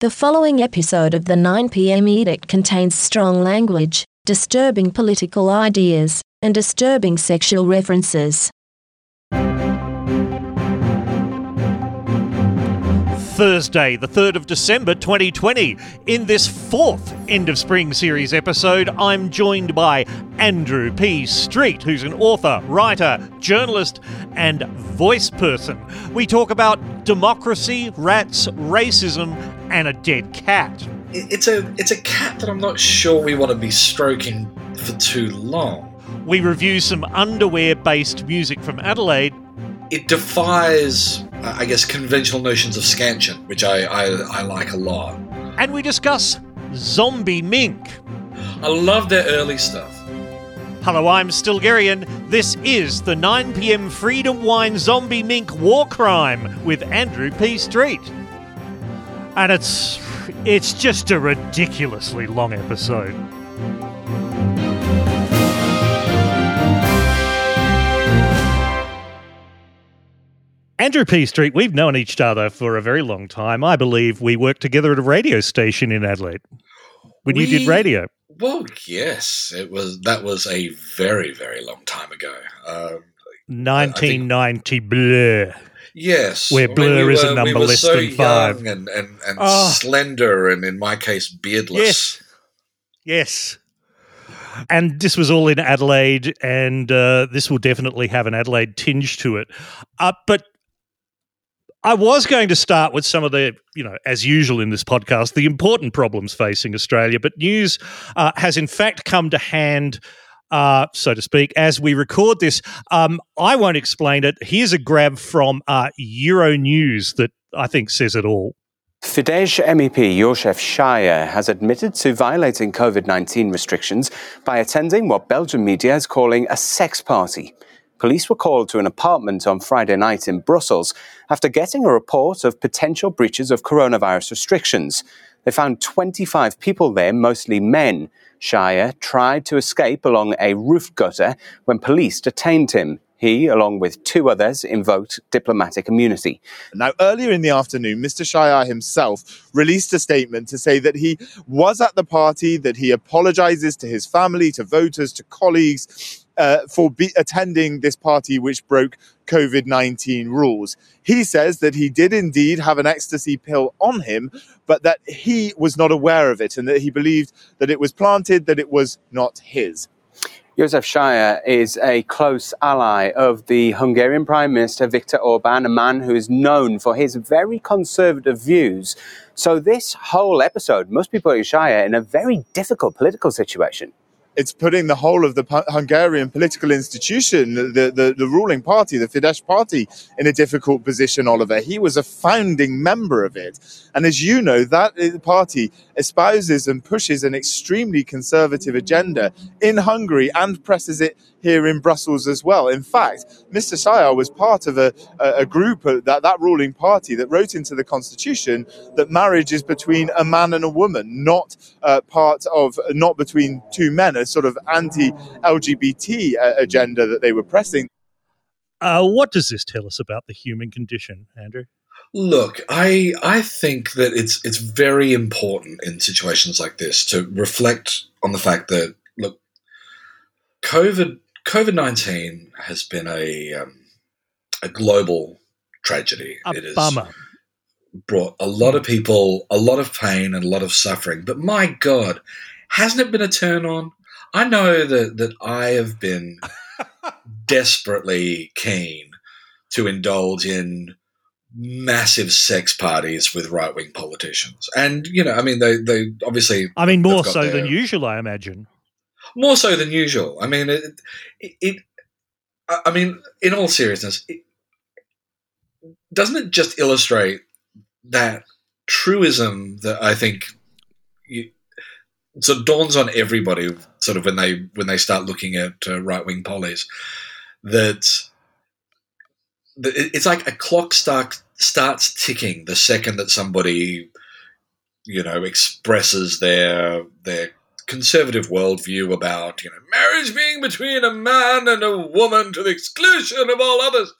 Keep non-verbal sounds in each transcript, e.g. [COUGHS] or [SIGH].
The following episode of the 9pm edict contains strong language, disturbing political ideas, and disturbing sexual references. Thursday, the 3rd of December 2020. In this fourth End of Spring series episode, I'm joined by Andrew P. Street, who's an author, writer, journalist, and voice person. We talk about democracy, rats, racism, and a dead cat. It's a it's a cat that I'm not sure we want to be stroking for too long. We review some underwear-based music from Adelaide it defies, uh, I guess, conventional notions of scansion, which I, I, I like a lot. And we discuss Zombie Mink. I love their early stuff. Hello, I'm Stilgherrian. This is the 9pm Freedom Wine Zombie Mink War Crime with Andrew P. Street. And it's it's just a ridiculously long episode. Andrew P. Street, we've known each other for a very long time. I believe we worked together at a radio station in Adelaide when we, you did radio. Well, yes, it was. That was a very, very long time ago. Um, 1990 blur. Yes, where blur I mean, we is were, a number we less so than five, and and, and oh. slender, and in my case, beardless. Yes, yes. And this was all in Adelaide, and uh, this will definitely have an Adelaide tinge to it. Uh, but I was going to start with some of the, you know, as usual in this podcast, the important problems facing Australia, but news uh, has in fact come to hand. Uh, so to speak, as we record this. Um, I won't explain it. Here's a grab from uh, Euro News that I think says it all. Fidesz MEP József Szájer has admitted to violating COVID 19 restrictions by attending what Belgian media is calling a sex party. Police were called to an apartment on Friday night in Brussels after getting a report of potential breaches of coronavirus restrictions. They found 25 people there, mostly men. Szájer tried to escape along a roof gutter when police detained him. He, along with two others, invoked diplomatic immunity. Now, earlier in the afternoon, Mr. Szájer himself released a statement to say that he was at the party, that he apologizes to his family, to voters, to colleagues, uh, for be- attending this party which broke COVID 19 rules. He says that he did indeed have an ecstasy pill on him, but that he was not aware of it and that he believed that it was planted, that it was not his. Josef Szájer is a close ally of the Hungarian Prime Minister Viktor Orban, a man who is known for his very conservative views. So, this whole episode must be putting Szájer in a very difficult political situation it's putting the whole of the Hungarian political institution, the, the, the, ruling party, the Fidesz party, in a difficult position, Oliver. He was a founding member of it. And as you know, that party espouses and pushes an extremely conservative agenda in Hungary and presses it here in Brussels as well. In fact, Mr. Szájer was part of a, a group, that, that ruling party, that wrote into the constitution that marriage is between a man and a woman, not uh, part of, not between two men, sort of anti LGBT uh, agenda that they were pressing. Uh, what does this tell us about the human condition, Andrew? Look, I I think that it's it's very important in situations like this to reflect on the fact that look, COVID COVID nineteen has been a um, a global tragedy. A it bummer. brought a lot of people a lot of pain and a lot of suffering. But my God, hasn't it been a turn on? I know that that I have been [LAUGHS] desperately keen to indulge in massive sex parties with right wing politicians, and you know, I mean, they they obviously. I mean, more so their, than usual, I imagine more so than usual. I mean, it, it, it I mean, in all seriousness, it, doesn't it just illustrate that truism that I think sort of dawns on everybody, sort of when they when they start looking at uh, right wing pollies, that, that it's like a clock start, starts ticking the second that somebody, you know, expresses their their conservative worldview about you know marriage being between a man and a woman to the exclusion of all others.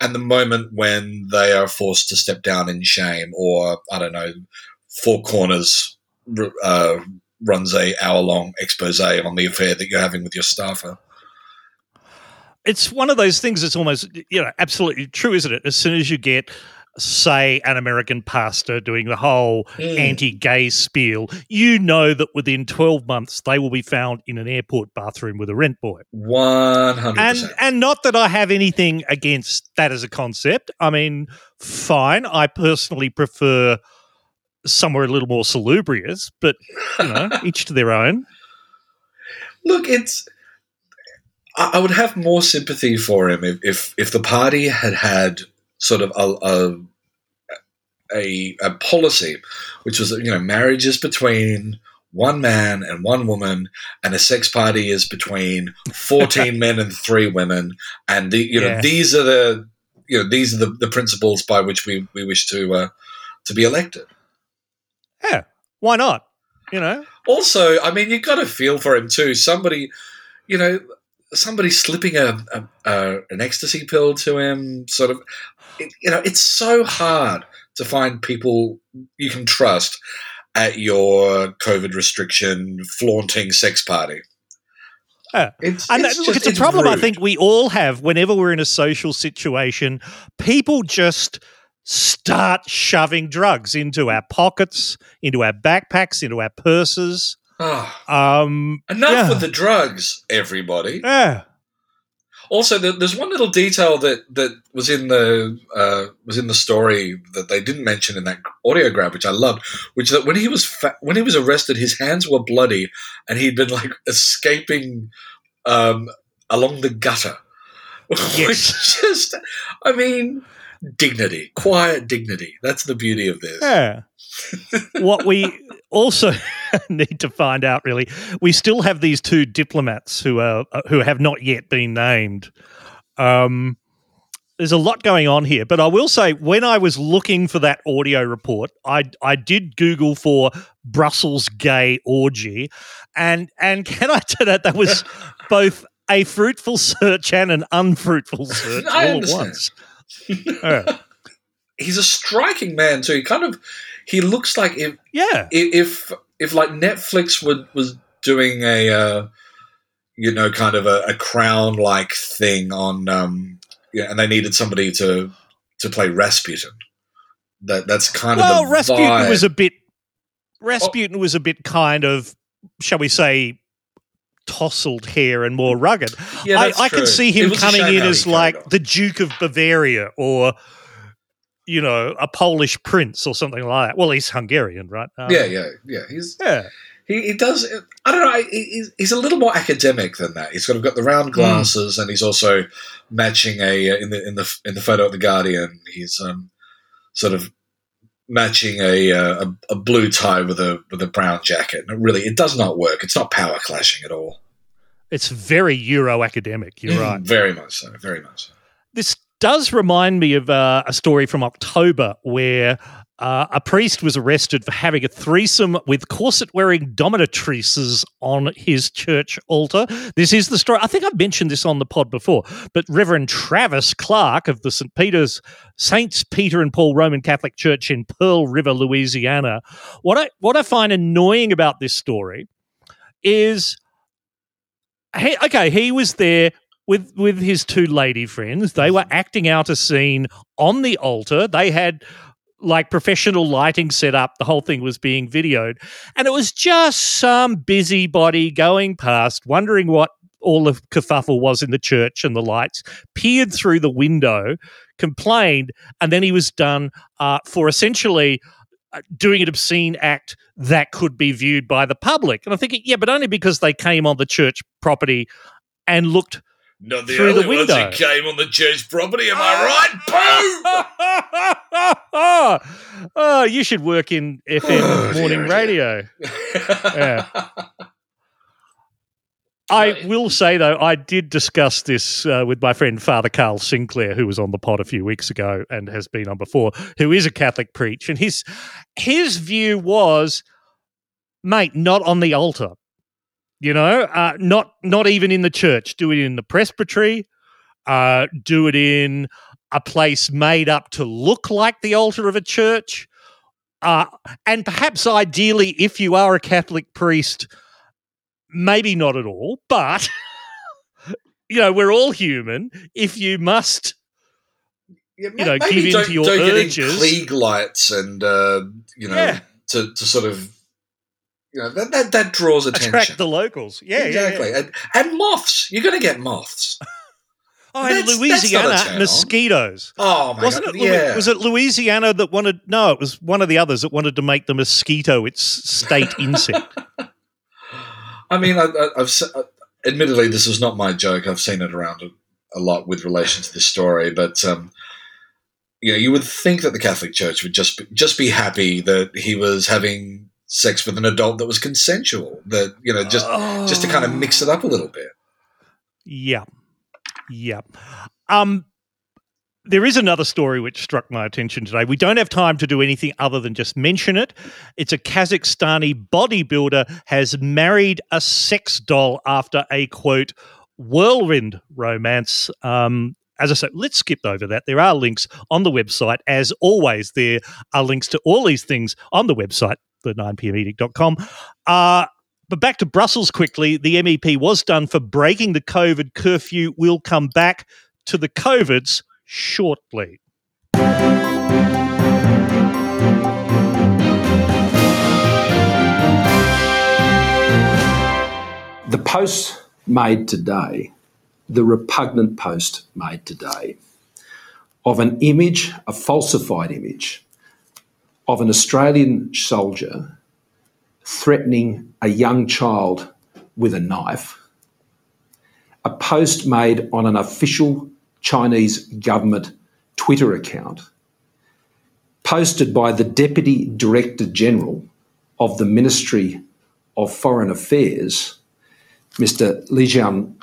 And the moment when they are forced to step down in shame or i don't know Four Corners uh, runs a hour long expose on the affair that you're having with your staffer. It's one of those things that's almost, you know, absolutely true, isn't it? As soon as you get say an American pastor doing the whole mm. anti-gay spiel, you know that within 12 months they will be found in an airport bathroom with a rent boy. 100%. And and not that I have anything against that as a concept. I mean, fine. I personally prefer somewhere a little more salubrious, but you know, [LAUGHS] each to their own. Look, it's. I would have more sympathy for him if, if, if the party had had sort of a, a, a, policy, which was you know marriage is between one man and one woman, and a sex party is between fourteen [LAUGHS] men and three women, and the, you know yeah. these are the you know these are the, the principles by which we, we wish to uh, to be elected. Yeah, why not? You know. Also, I mean, you got to feel for him too. Somebody, you know, somebody slipping a, a, a, an ecstasy pill to him, sort of. It, you know, it's so hard to find people you can trust at your COVID restriction flaunting sex party. It's, and it's look, just, it's a problem rude. I think we all have whenever we're in a social situation. People just start shoving drugs into our pockets, into our backpacks, into our purses. Oh, um, enough yeah. with the drugs, everybody. Yeah. Also, there's one little detail that, that was in the uh, was in the story that they didn't mention in that audiograph, which I loved, which that when he was fa- when he was arrested, his hands were bloody, and he'd been like escaping um, along the gutter, [LAUGHS] yes. which just, I mean, dignity, quiet dignity. That's the beauty of this. Yeah. what we also [LAUGHS] need to find out really we still have these two diplomats who are uh, who have not yet been named um, there's a lot going on here but i will say when i was looking for that audio report i i did google for brussels gay orgy and and [LAUGHS] can i tell that that was [LAUGHS] both a fruitful search and an unfruitful search all at once [LAUGHS] yeah. he's a striking man too he kind of he looks like if yeah if if like Netflix would was doing a uh, you know kind of a, a crown like thing on um yeah and they needed somebody to to play Rasputin. That that's kind well, of well Rasputin vibe. was a bit Rasputin oh. was a bit kind of shall we say tousled hair and more rugged. Yeah, I, I can see him coming in as like the Duke of Bavaria or you know, a Polish prince or something like that. Well, he's Hungarian, right? Um, yeah, yeah, yeah. He's yeah. He, he does. I don't know. He's, he's a little more academic than that. He's kind of got the round hmm. glasses, mm. and he's also matching a uh, in the in the in the photo at the Guardian. He's um, sort of matching a, uh, a, a blue tie with a with a brown jacket. And it really, it does not work. It's not power clashing at all. It's very Euro academic. You're mm, right. Very much so. Very much so. This does remind me of uh, a story from October where uh, a priest was arrested for having a threesome with corset wearing dominatrices on his church altar. This is the story. I think I've mentioned this on the pod before, but Reverend Travis Clark of the St. Peter's Saints Peter and Paul Roman Catholic Church in Pearl River, Louisiana. What I what I find annoying about this story is he, okay, he was there with with his two lady friends. They were acting out a scene on the altar. They had like professional lighting set up. The whole thing was being videoed, and it was just some busybody going past, wondering what all the kerfuffle was in the church and the lights. Peered through the window, complained, and then he was done uh, for essentially uh, doing an obscene act that could be viewed by the public. And I'm thinking, yeah, but only because they came on the church property and looked not the through only the window. ones who came on the church property, am I right? Boom! [LAUGHS] oh, you should work in FM oh, [SIGHS] morning dear, radio. [LAUGHS] yeah. I will say though, I did discuss this uh, with my friend Father Carl Sinclair, who was on the pod a few weeks ago and has been on before, who is a Catholic preach, and his his view was, mate, not on the altar. You know, uh, not not even in the church. Do it in the presbytery. Uh, do it in a place made up to look like the altar of a church, Uh, and perhaps ideally, if you are a Catholic priest, maybe not at all, but [LAUGHS] you know, we're all human. If you must, Yeah, You know, give in to your don't urges. get in Klieg lights and uh, you know Yeah. to, to sort of you know that that, that draws attention. attract the locals. Yeah, exactly. Yeah, yeah. And, and moths. You're going to get moths. [LAUGHS] Oh, and That's- that's Louisiana turn-on. mosquitoes. Oh my Wasn't god! it? Yeah. Was it Louisiana that wanted? No, it was one of the others that wanted to make the mosquito its state [LAUGHS] insect. I mean, I, I've uh, admittedly this was not my joke. I've seen it around a, a lot with relation to this story, but um, you know, you would think that the Catholic Church would just be, just be happy that he was having sex with an adult that was consensual. That you know, just just to kind of mix it up a little bit. Yeah. Yeah. Um there is another story which struck my attention today. We don't have time to do anything other than just mention it. It's a Kazakhstani bodybuilder has married a sex doll after a quote whirlwind romance. Um, as I said, let's skip over that. There are links on the website. As always, there are links to all these things on the website, the 9pmedict.com. Uh, but back to Brussels quickly. The MEP was done for breaking the COVID curfew. We'll come back to the COVIDs shortly. The post made today, the repugnant post made today, of an image, a falsified image, of an Australian soldier threatening a young child with a knife, a post made on an official Chinese government Twitter account, posted by the Deputy Director General of the Ministry of Foreign Affairs, Mr. Lijian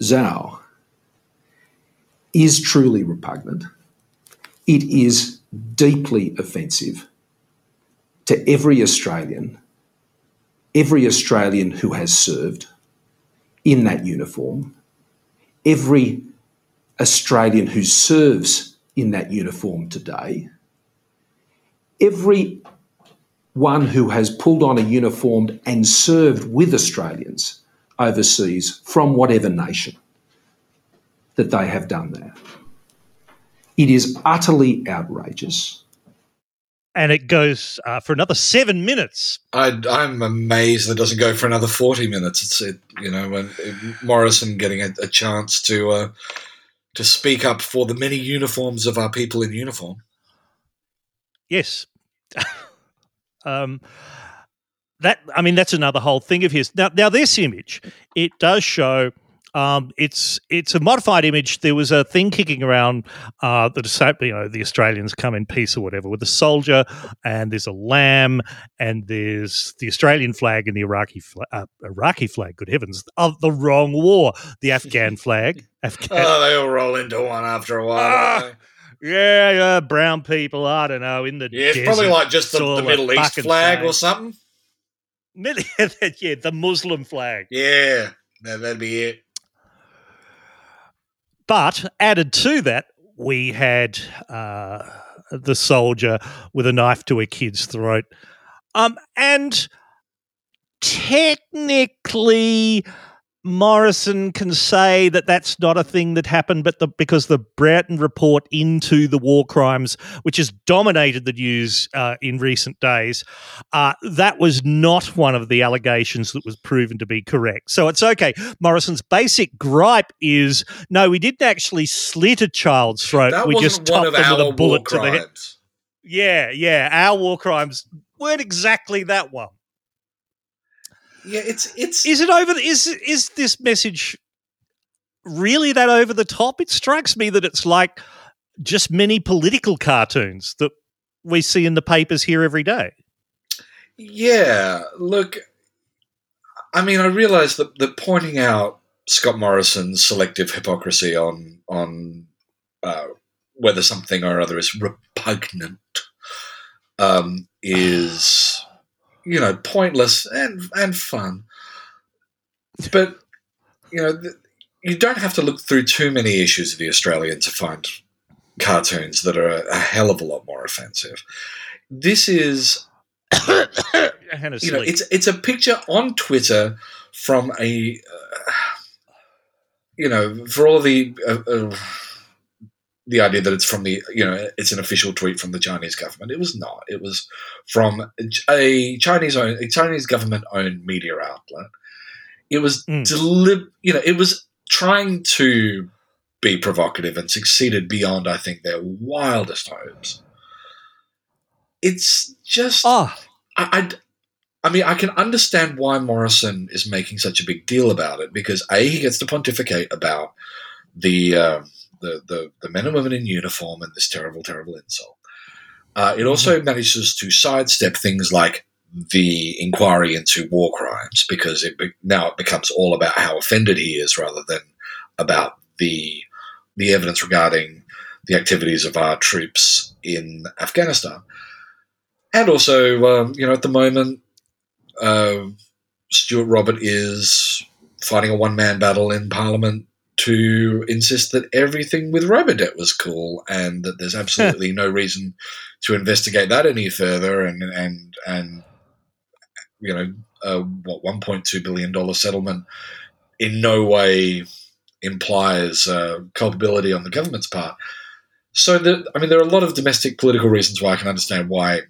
Zhao, is truly repugnant. It is deeply offensive to every Australian, every Australian who has served in that uniform, every Australian who serves in that uniform today, every one who has pulled on a uniform and served with Australians overseas from whatever nation that they have done that. It is utterly outrageous. And it goes uh, for another seven minutes. I, I'm amazed that it doesn't go for another 40 minutes. It's it, you know when Morrison getting a, a chance to uh, to speak up for the many uniforms of our people in uniform. Yes. [LAUGHS] um, that I mean, that's another whole thing of his. Now, now this image, it does show. Um, it's it's a modified image. There was a thing kicking around uh, that you know the Australians come in peace or whatever with a soldier, and there's a lamb, and there's the Australian flag and the Iraqi flag. Uh, Iraqi flag, good heavens, of the wrong war. The Afghan flag. [LAUGHS] Afghan, Oh, they all roll into one after a while. Ah, yeah, yeah, brown people. I don't know in the yeah, it's probably like just the, the Middle East flag or something. [LAUGHS] Yeah, the Muslim flag. Yeah, that, that'd be it. But added to that, we had uh, the soldier with a knife to a kid's throat. Um, and technically, Morrison can say that that's not a thing that happened, but the, because the Brereton report into the war crimes, which has dominated the news uh, in recent days, uh, that was not one of the allegations that was proven to be correct. So it's okay. Morrison's basic gripe is no, we didn't actually slit a child's throat. That we just topped them with a bullet to the head. Yeah, yeah. Our war crimes weren't exactly that one. Yeah, it's it's Is it over? The, is is this message really that over the top? It strikes me that it's like just many political cartoons that we see in the papers here every day. Yeah, look, I mean, I realise that, that pointing out Scott Morrison's selective hypocrisy on on uh, whether something or other is repugnant um, is, you know, pointless and and fun. But you know, th- you don't have to look through too many issues of the Australian to find cartoons that are a, a hell of a lot more offensive this is [COUGHS] you know it's it's a picture on Twitter from a uh, you know for all the uh, uh, the idea that it's from the you know it's an official tweet from the Chinese government. It was not. It was from a Chinese own a Chinese government owned media outlet. It was Mm. delib- you know it was trying to be provocative and succeeded beyond I think their wildest hopes. It's just oh, I, I, I mean, I can understand why Morrison is making such a big deal about it because a he gets to pontificate about the uh, the, the the men and women in uniform and this terrible, terrible insult. Uh, it also manages to sidestep things like the inquiry into war crimes because it be, now it becomes all about how offended he is rather than about the the evidence regarding the activities of our troops in Afghanistan. And also, um, you know, at the moment, uh, Stuart Robert is fighting a one man battle in Parliament to insist that everything with Robodebt was cool and that there's [LAUGHS] absolutely no reason to investigate that any further. And, and, and you know, uh, what, $1.2 billion settlement in no way implies uh, culpability on the government's part. So, the, I mean, there are a lot of domestic political reasons why I can understand why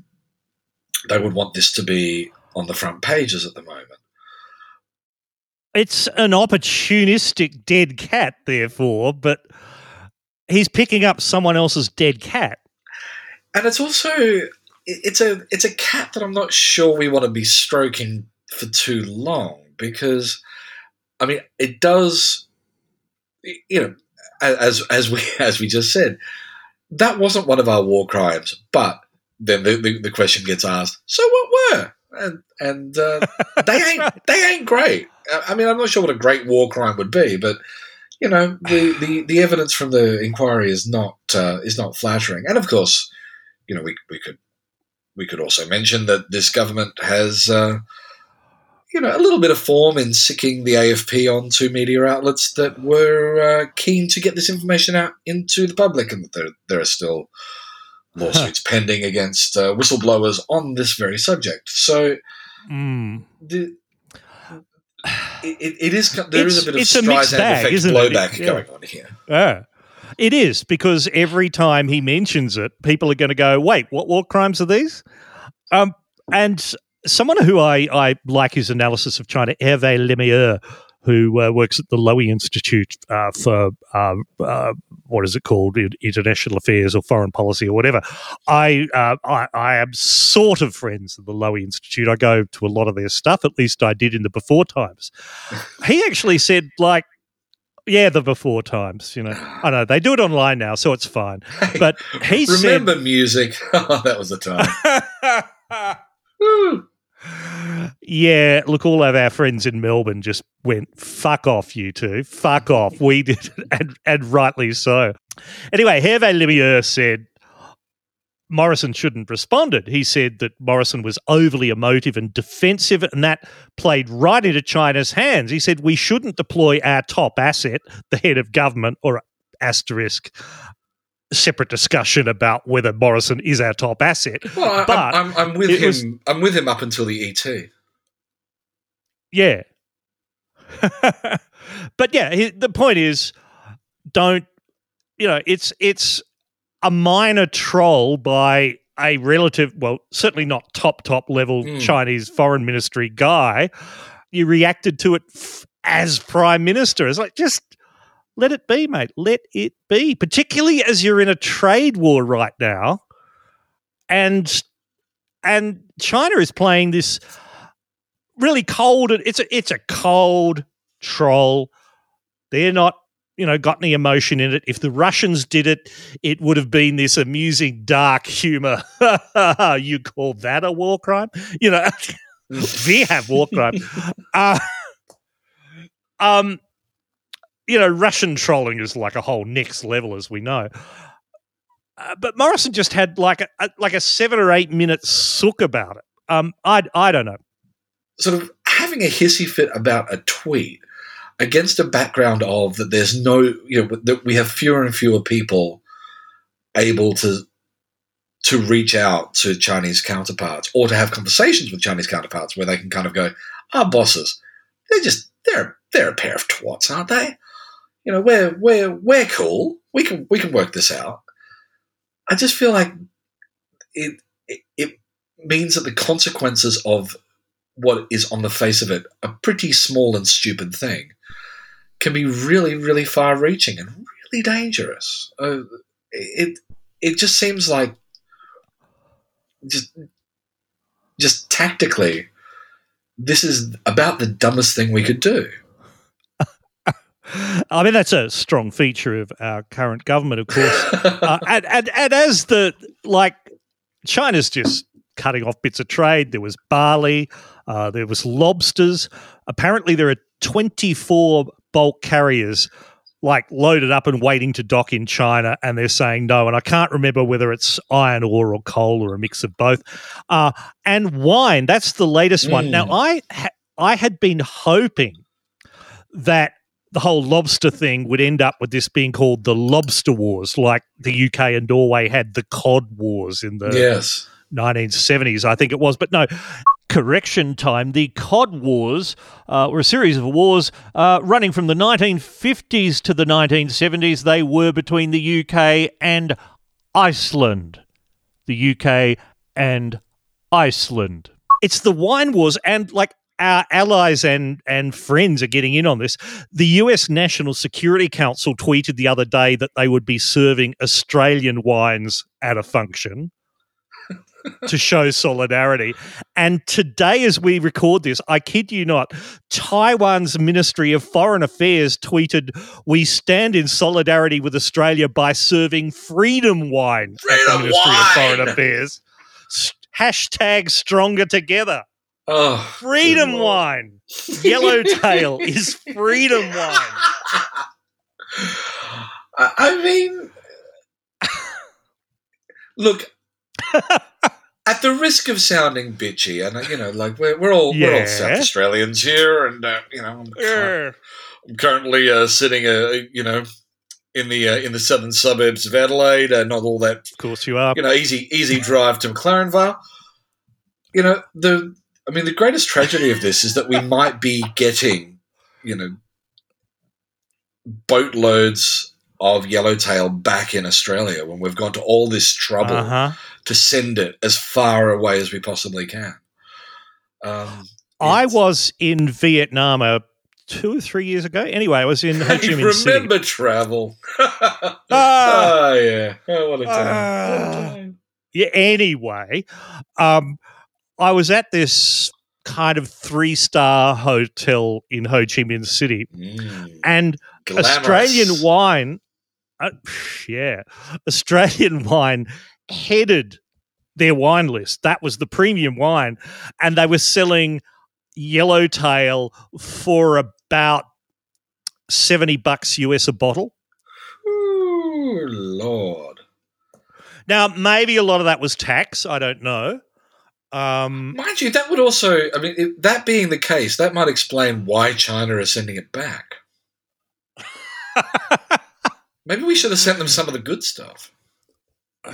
they would want this to be on the front pages at the moment. It's an opportunistic dead cat, therefore, but he's picking up someone else's dead cat. And it's also it's a it's a cat that I'm not sure we want to be stroking for too long because I mean it does you know as as we [LAUGHS] as we just said that wasn't one of our war crimes but then the, the, the question gets asked so what were and and uh, [LAUGHS] they ain't right. they ain't great I- mean I'm not sure what a great war crime would be but you know the, the, the evidence from the inquiry is not uh, is not flattering. And of course you know we, we could we could also mention that this government has uh, you know a little bit of form in sicking the AFP onto media outlets that were uh, keen to get this information out into the public and that there, there are still lawsuits pending against uh, whistleblowers on this very subject. So Mm. the, it, it is there is It's- a bit of it's a mixed Streisand bag, effect isn't it? blowback Yeah. going on here Yeah. It is because every time he mentions it, people are going to go, "Wait, what war crimes are these?" Um, and someone who I, I like his analysis of China, Hervé Lemahieu, who uh, works at the Lowy Institute uh, for uh, uh, what is it called, international affairs or foreign policy or whatever. I, uh, I I am sort of friends with the Lowy Institute. I go to a lot of their stuff. At least I did in the before times. [LAUGHS] He actually said like. Yeah, the before times, you know. I know they do it online now, so it's fine. But he remember music [LAUGHS] oh, that was the time [LAUGHS] said. "Yeah, look, all of our friends in Melbourne just went fuck off, you two, fuck off." We did, [LAUGHS] and and rightly so. Anyway, Hervé Lemahieu said Morrison shouldn't responded. He said that Morrison was overly emotive and defensive, and that played right into China's hands. He said we shouldn't deploy our top asset, the head of government, or asterisk. Separate discussion about whether Morrison is our top asset. Well, I, But I'm, I'm, I'm with him. was- I'm with him up until the ET. Yeah. [LAUGHS] but yeah, he, the point is, don't you know? It's it's a minor troll by a relative, well, certainly not top top level Mm. Chinese foreign ministry guy. You reacted to it f- as prime minister. It's like just let it be, mate. Let it be. Particularly as you're in a trade war right now, and and China is playing this really cold. It's a it's a cold troll. They're not, you know, got any emotion in it. If the Russians did it, it would have been this amusing dark humor. [LAUGHS] you call that a war crime? You know, [LAUGHS] we have war crime. [LAUGHS] Uh, um, you know, Russian trolling is like a whole next level, as we know. Uh, but Morrison just had like a, a like a seven or eight minute sook about it. Um, I I don't know. Sort of having a hissy fit about a tweet against a background of that there's no, you know, that we have fewer and fewer people able to to reach out to Chinese counterparts or to have conversations with Chinese counterparts where they can kind of go, our bosses, they're just they're they're a pair of twats, aren't they? You know, we're we're we're cool. We can we can work this out. I just feel like it it, it means that the consequences of what is on the face of it a pretty small and stupid thing can be really really far reaching and really dangerous. Uh, it it just seems like just just tactically this is about the dumbest thing we could do. I mean, that's a strong feature of our current government, of course. [LAUGHS] uh, and, and, and as the, like, China's just cutting off bits of trade. There was barley, uh, there was lobsters. Apparently, there are 24 bulk carriers like loaded up and waiting to dock in China, and they're saying no. And I can't remember whether it's iron ore or coal or a mix of both. Uh, and wine, that's the latest mm. one. Now, I ha- I had been hoping that the whole lobster thing would end up with this being called the lobster wars, like the UK and Norway had the cod wars in the yes. 1970s, I think it was. But no, correction time. The Cod Wars uh, were a series of wars uh, running from the 1950s to the 1970s. They were between the UK and Iceland. The UK and Iceland. It's the wine wars, and like our allies and and friends are getting in on this. The US National Security Council tweeted the other day that they would be serving Australian wines at a function [LAUGHS] to show solidarity. And today, as we record this, I kid you not, Taiwan's Ministry of Foreign Affairs tweeted, We stand in solidarity with Australia by serving freedom wine freedom at the Ministry wine. of Foreign Affairs. Hashtag stronger together. Oh, freedom wine. Yellowtail is freedom wine. I mean, look, [LAUGHS] at the risk of sounding bitchy, and you know, like we're, we're all yeah. we're all South Australians here, and uh, you know, I'm, yeah. I'm currently uh, sitting, uh, you know, in the uh, in the southern suburbs of Adelaide. Uh, not all that, of course, you are. You know, easy easy drive to McLaren Vale. You know, the I mean, the greatest tragedy of this is that we might be getting, you know, boatloads of yellowtail back in Australia when we've gone to all this trouble uh-huh. to send it as far away as we possibly can. Um, I was in Vietnam uh, two or three years ago. Anyway, I was in Ho Chi [LAUGHS] Minh remember City. Remember travel? [LAUGHS] ah, oh yeah, oh, what a time! Uh, what a time. Yeah. Anyway, um, I was at this kind of three star hotel in Ho Chi Minh City, mm, and glamorous. Australian wine uh, yeah, Australian [LAUGHS] wine headed their wine list. That was the premium wine, and they were selling Yellowtail for about seventy bucks US a bottle. Ooh, Lord! Now, maybe a lot of that was tax. I don't know. Um, Mind you, that would also, I mean, that being the case, that might explain why China is sending it back. [LAUGHS] Maybe we should have sent them some of the good stuff. [SIGHS]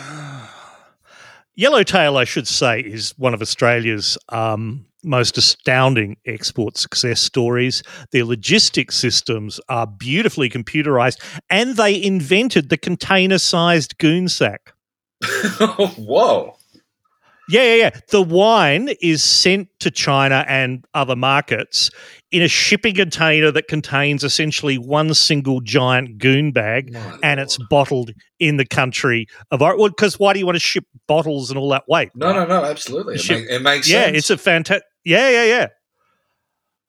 Yellowtail, I should say, is one of Australia's um, most astounding export success stories. Their logistics systems are beautifully computerized, and they invented the container sized goon sack. [LAUGHS] Whoa. Yeah, yeah, yeah. The wine is sent to China and other markets in a shipping container that contains essentially one single giant goon bag, My and Lord. it's bottled in the country of Well, because why do you want to ship bottles and all that weight? No, no, no, absolutely. It, ship, make, it makes yeah, sense. it's a fantastic. Yeah, yeah, yeah.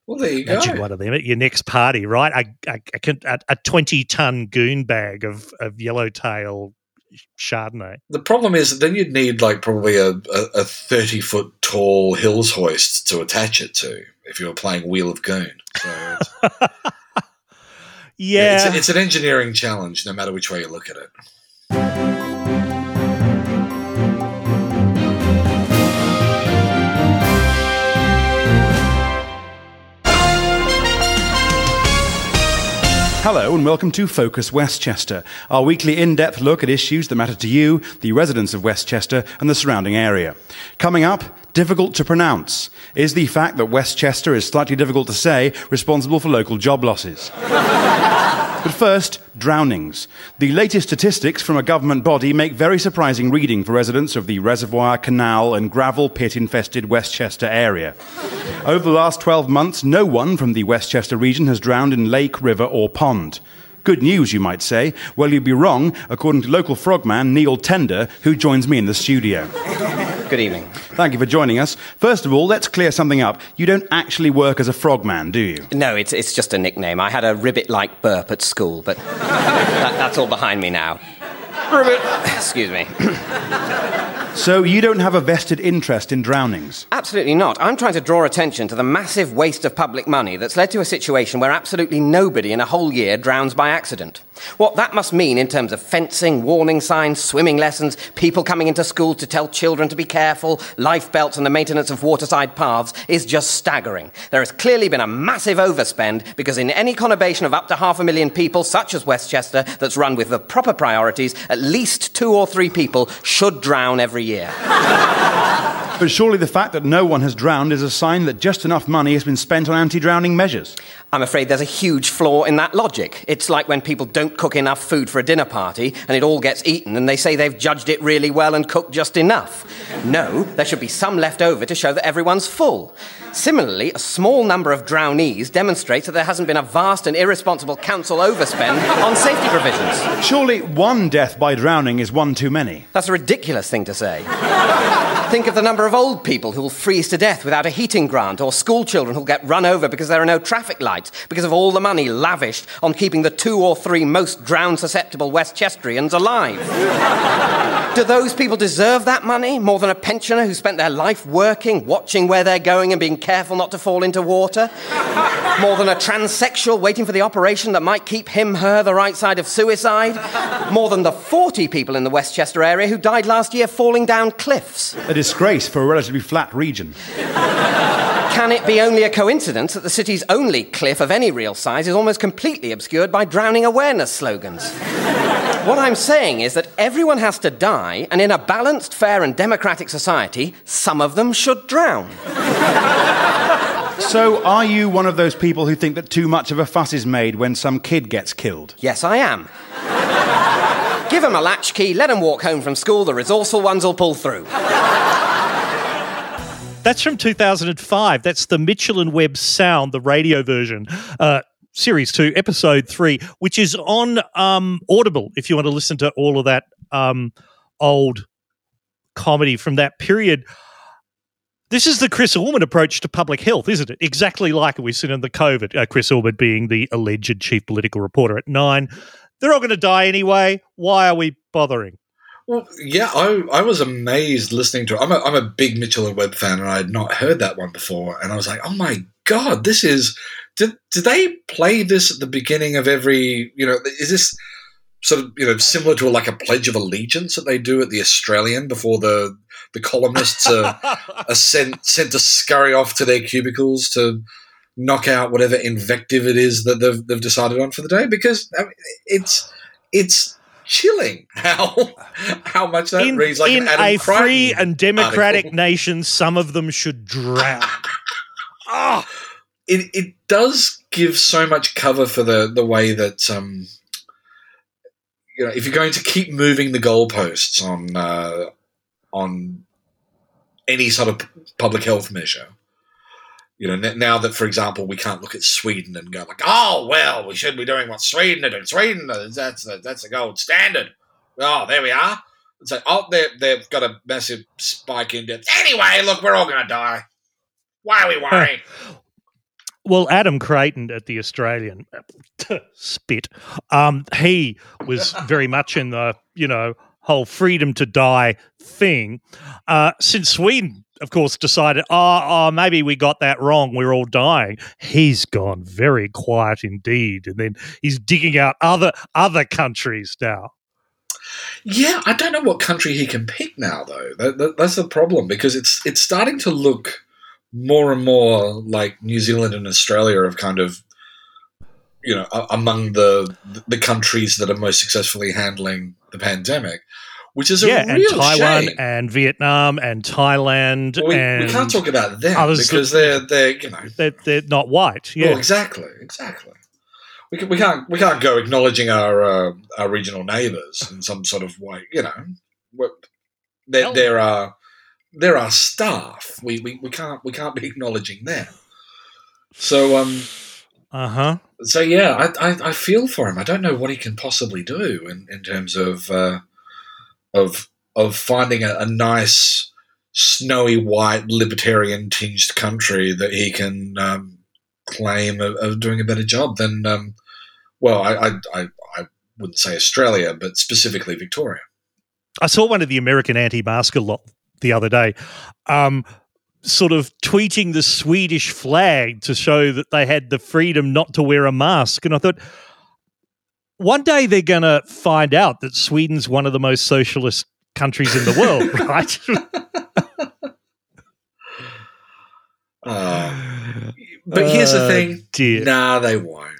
Well, there you Imagine go. one of them at your next party, right? A, a, a, a 20 ton goon bag of, of yellowtail Chardonnay. The problem is then you'd need like probably a, a, 30 foot tall hills hoist to attach it to if you were playing Wheel of Goon. So yeah. [LAUGHS] yeah it's, it's an engineering challenge no matter which way you look at it. Hello and welcome to Focus Westchester, our weekly in depth look at issues that matter to you, the residents of Westchester, and the surrounding area. Coming up, difficult to pronounce. Is the fact that Westchester is slightly difficult to say responsible for local job losses? [LAUGHS] But first, drownings. The latest statistics from a government body make very surprising reading for residents of the reservoir, canal, and gravel pit infested Westchester area. Over the last 12 months, no one from the Westchester region has drowned in lake, river, or pond. Good news, you might say. Well, you'd be wrong, according to local frogman Neil Tender, who joins me in the studio. Good evening. Thank you for joining us. First of all, let's clear something up. You don't actually work as a frogman, do you? No, it's, it's just a nickname. I had a ribbit like burp at school, but that, that's all behind me now. Ribbit! Excuse me. [CLEARS THROAT] So you don't have a vested interest in drownings? Absolutely not. I'm trying to draw attention to the massive waste of public money that's led to a situation where absolutely nobody in a whole year drowns by accident. What that must mean in terms of fencing, warning signs, swimming lessons, people coming into school to tell children to be careful, life belts, and the maintenance of waterside paths is just staggering. There has clearly been a massive overspend because in any conurbation of up to half a million people, such as Westchester, that's run with the proper priorities, at least two or three people should drown every year. [LAUGHS] But surely the fact that no one has drowned is a sign that just enough money has been spent on anti drowning measures. I'm afraid there's a huge flaw in that logic. It's like when people don't cook enough food for a dinner party and it all gets eaten and they say they've judged it really well and cooked just enough. No, there should be some left over to show that everyone's full. Similarly, a small number of drownees demonstrates that there hasn't been a vast and irresponsible council overspend on safety provisions. Surely one death by drowning is one too many. That's a ridiculous thing to say. Think of the number of old people who'll freeze to death without a heating grant, or school children who'll get run over because there are no traffic lights, because of all the money lavished on keeping the two or three most drown susceptible Westchesterians alive. [LAUGHS] Do those people deserve that money more than a pensioner who spent their life working, watching where they're going, and being careful not to fall into water? [LAUGHS] More than a transsexual waiting for the operation that might keep him, her, the right side of suicide? More than the 40 people in the Westchester area who died last year falling down cliffs? A disgrace for a relatively flat region. Can it be only a coincidence that the city's only cliff of any real size is almost completely obscured by drowning awareness slogans? What I'm saying is that everyone has to die, and in a balanced, fair, and democratic society, some of them should drown. So, are you one of those people who think that too much of a fuss is made when some kid gets killed? Yes, I am. Give them a latchkey, let them walk home from school, the resourceful ones will pull through. That's from 2005. That's the Mitchell and Webb Sound, the radio version. Uh, series 2 episode 3 which is on um, audible if you want to listen to all of that um, old comedy from that period this is the Chris Uhlmann approach to public health, isn't it? Exactly like we've seen in the COVID. Uh, Chris Uhlmann being the alleged chief political reporter at Nine. They're all going to die anyway. Why are we bothering? Well, yeah, I, I was amazed listening to it. I'm a, I'm a big Mitchell and Webb fan, and I had not heard that one before. And I was like, oh my god, this is. Did did they play this at the beginning of every? You know, is this sort of you know similar to like a Pledge of Allegiance that they do at the Australian before the the columnists are, [LAUGHS] are sent sent to scurry off to their cubicles to knock out whatever invective it is that they've, they've decided on for the day? Because I mean, it's it's chilling how how much that in, reads like in an Adam a Creighton free and democratic article. nation, some of them should drown. [LAUGHS] Ah, it it does give so much cover for the the way that um you know if you're going to keep moving the goalposts on uh, on any sort of public health measure. You know, now that, for example, we can't look at Sweden and go like, "Oh, well, we should be doing what Sweden are doing. Sweden, that's the, that's the gold standard." Oh, there we are. It's like, oh, they they've got a massive spike in death. Anyway, look, we're all going to die. Why are we worried? well, Adam Creighton at the Australian [LAUGHS] spit. Um, he was [LAUGHS] very much in the you know whole freedom to die thing. Uh, since Sweden, of course, decided, oh, oh, maybe we got that wrong. We're all dying. He's gone very quiet indeed, and then he's digging out other other countries now. Yeah, I don't know what country he can pick now, though. That, that, that's the problem because it's it's starting to look more and more like New Zealand and Australia have kind of you know, among the the countries that are most successfully handling the pandemic, which is a yeah, and Taiwan shame. and Vietnam and Thailand Well, we, and we can't talk about them others because they're they're you know they're, they're not white. Yeah, Well, exactly, exactly. We, can, we can't we can't go acknowledging our uh, our regional neighbours in some sort of way. You know, there there are there are staff. We, we we can't we can't be acknowledging them. So um uh huh. so yeah, I, I I feel for him. I don't know what he can possibly do in, in terms of uh, of of finding a, a nice snowy white libertarian tinged country that he can um, claim of, of doing a better job than um, well I, I I wouldn't say Australia but specifically Victoria. I saw one of the American anti-masker lot the other day, um, sort of tweeting the Swedish flag to show that they had the freedom not to wear a mask, and I thought. One day they're going to find out that Sweden's one of the most socialist countries in the world, [LAUGHS] right? [LAUGHS] Uh, but here's the Uh, thing: dear. nah, they won't.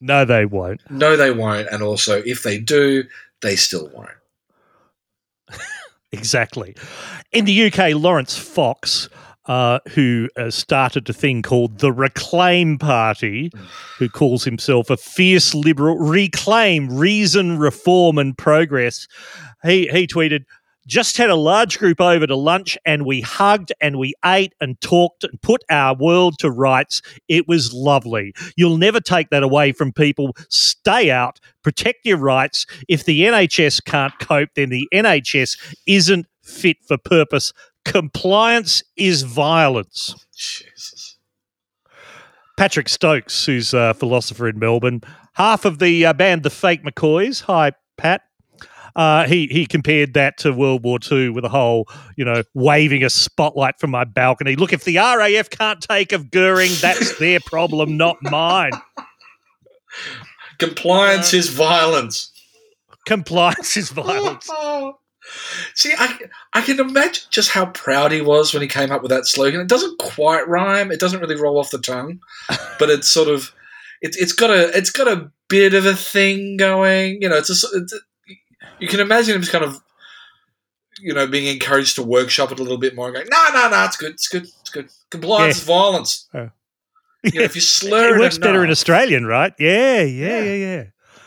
No, they won't. No, they won't. And also, if they do, they still won't. [LAUGHS] Exactly. In the UK, Laurence Fox, uh, who uh, started a thing called the Reclaim Party, who calls himself a fierce liberal, reclaim reason, reform, and progress. He he tweeted. Just had a large group over to lunch and we hugged and we ate and talked and put our world to rights. It was lovely. You'll never take that away from people. Stay out, protect your rights. If the NHS can't cope, then the NHS isn't fit for purpose. Compliance is violence. Jesus. Patrick Stokes, who's a philosopher in Melbourne, half of the uh, band The Fake McCoys. Hi, Pat. Uh, he he compared that to World War II with a whole, you know, waving a spotlight from my balcony. Look, if the RAF can't take of Goering, that's [LAUGHS] their problem, not mine. Compliance is violence. Compliance is violence. [LAUGHS] See, I, I can imagine just how proud he was when he came up with that slogan. It doesn't quite rhyme. It doesn't really roll off the tongue, [LAUGHS] but it's sort of it's it's got a it's got a bit of a thing going. You know, it's a it's a, you can imagine him kind of you know being encouraged to workshop it a little bit more, and going no no no, it's good, it's good, it's good. Compliance is violence. [LAUGHS] Oh. You know, if you [LAUGHS] slur It works better in Australian, right? Yeah, yeah, Yeah. yeah, yeah.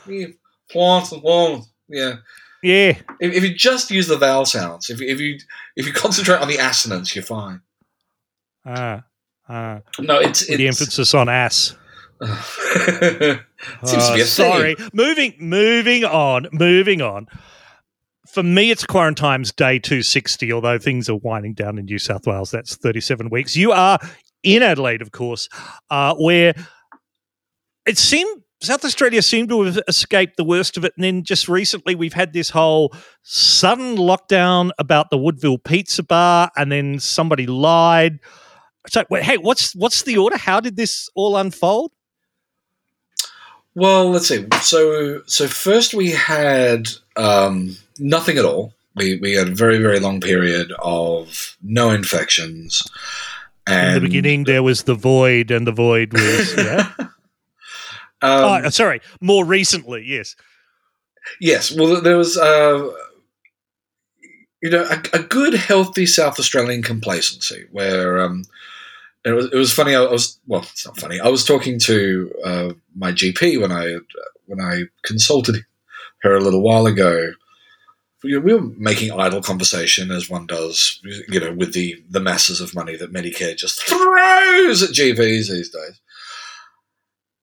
Yeah, Compliance is violence. Yeah. Yeah. If, if you just use the vowel sounds, if, you- if you if you concentrate on the assonance, you're fine. Ah, ah. No, it's With the it's emphasis on ass. [LAUGHS] seems to be Uh, a sorry. thing. Moving, moving on, moving on. For me, it's quarantine's day 260, although things are winding down in New South Wales. That's 37 weeks. You are in Adelaide, of course, uh, where it seemed South Australia seemed to have escaped the worst of it. And then just recently, we've had this whole sudden lockdown about the Woodville Pizza Bar, and then somebody lied. So, wait, hey, what's what's the order? How did this all unfold? Well, let's see. So so first we had um, nothing at all. We we had a very very long period of no infections. And In the beginning, there was the void, and the void was [LAUGHS] yeah. Um, oh, sorry. More recently, yes. Yes, well, there was, uh, you know, a, a good, healthy South Australian complacency where um, it was. It was funny. I was well, it's not funny. I was talking to uh, my GP when I when I consulted her a little while ago. We we were making idle conversation as one does, you know, with the the masses of money that Medicare just throws at GPs these days.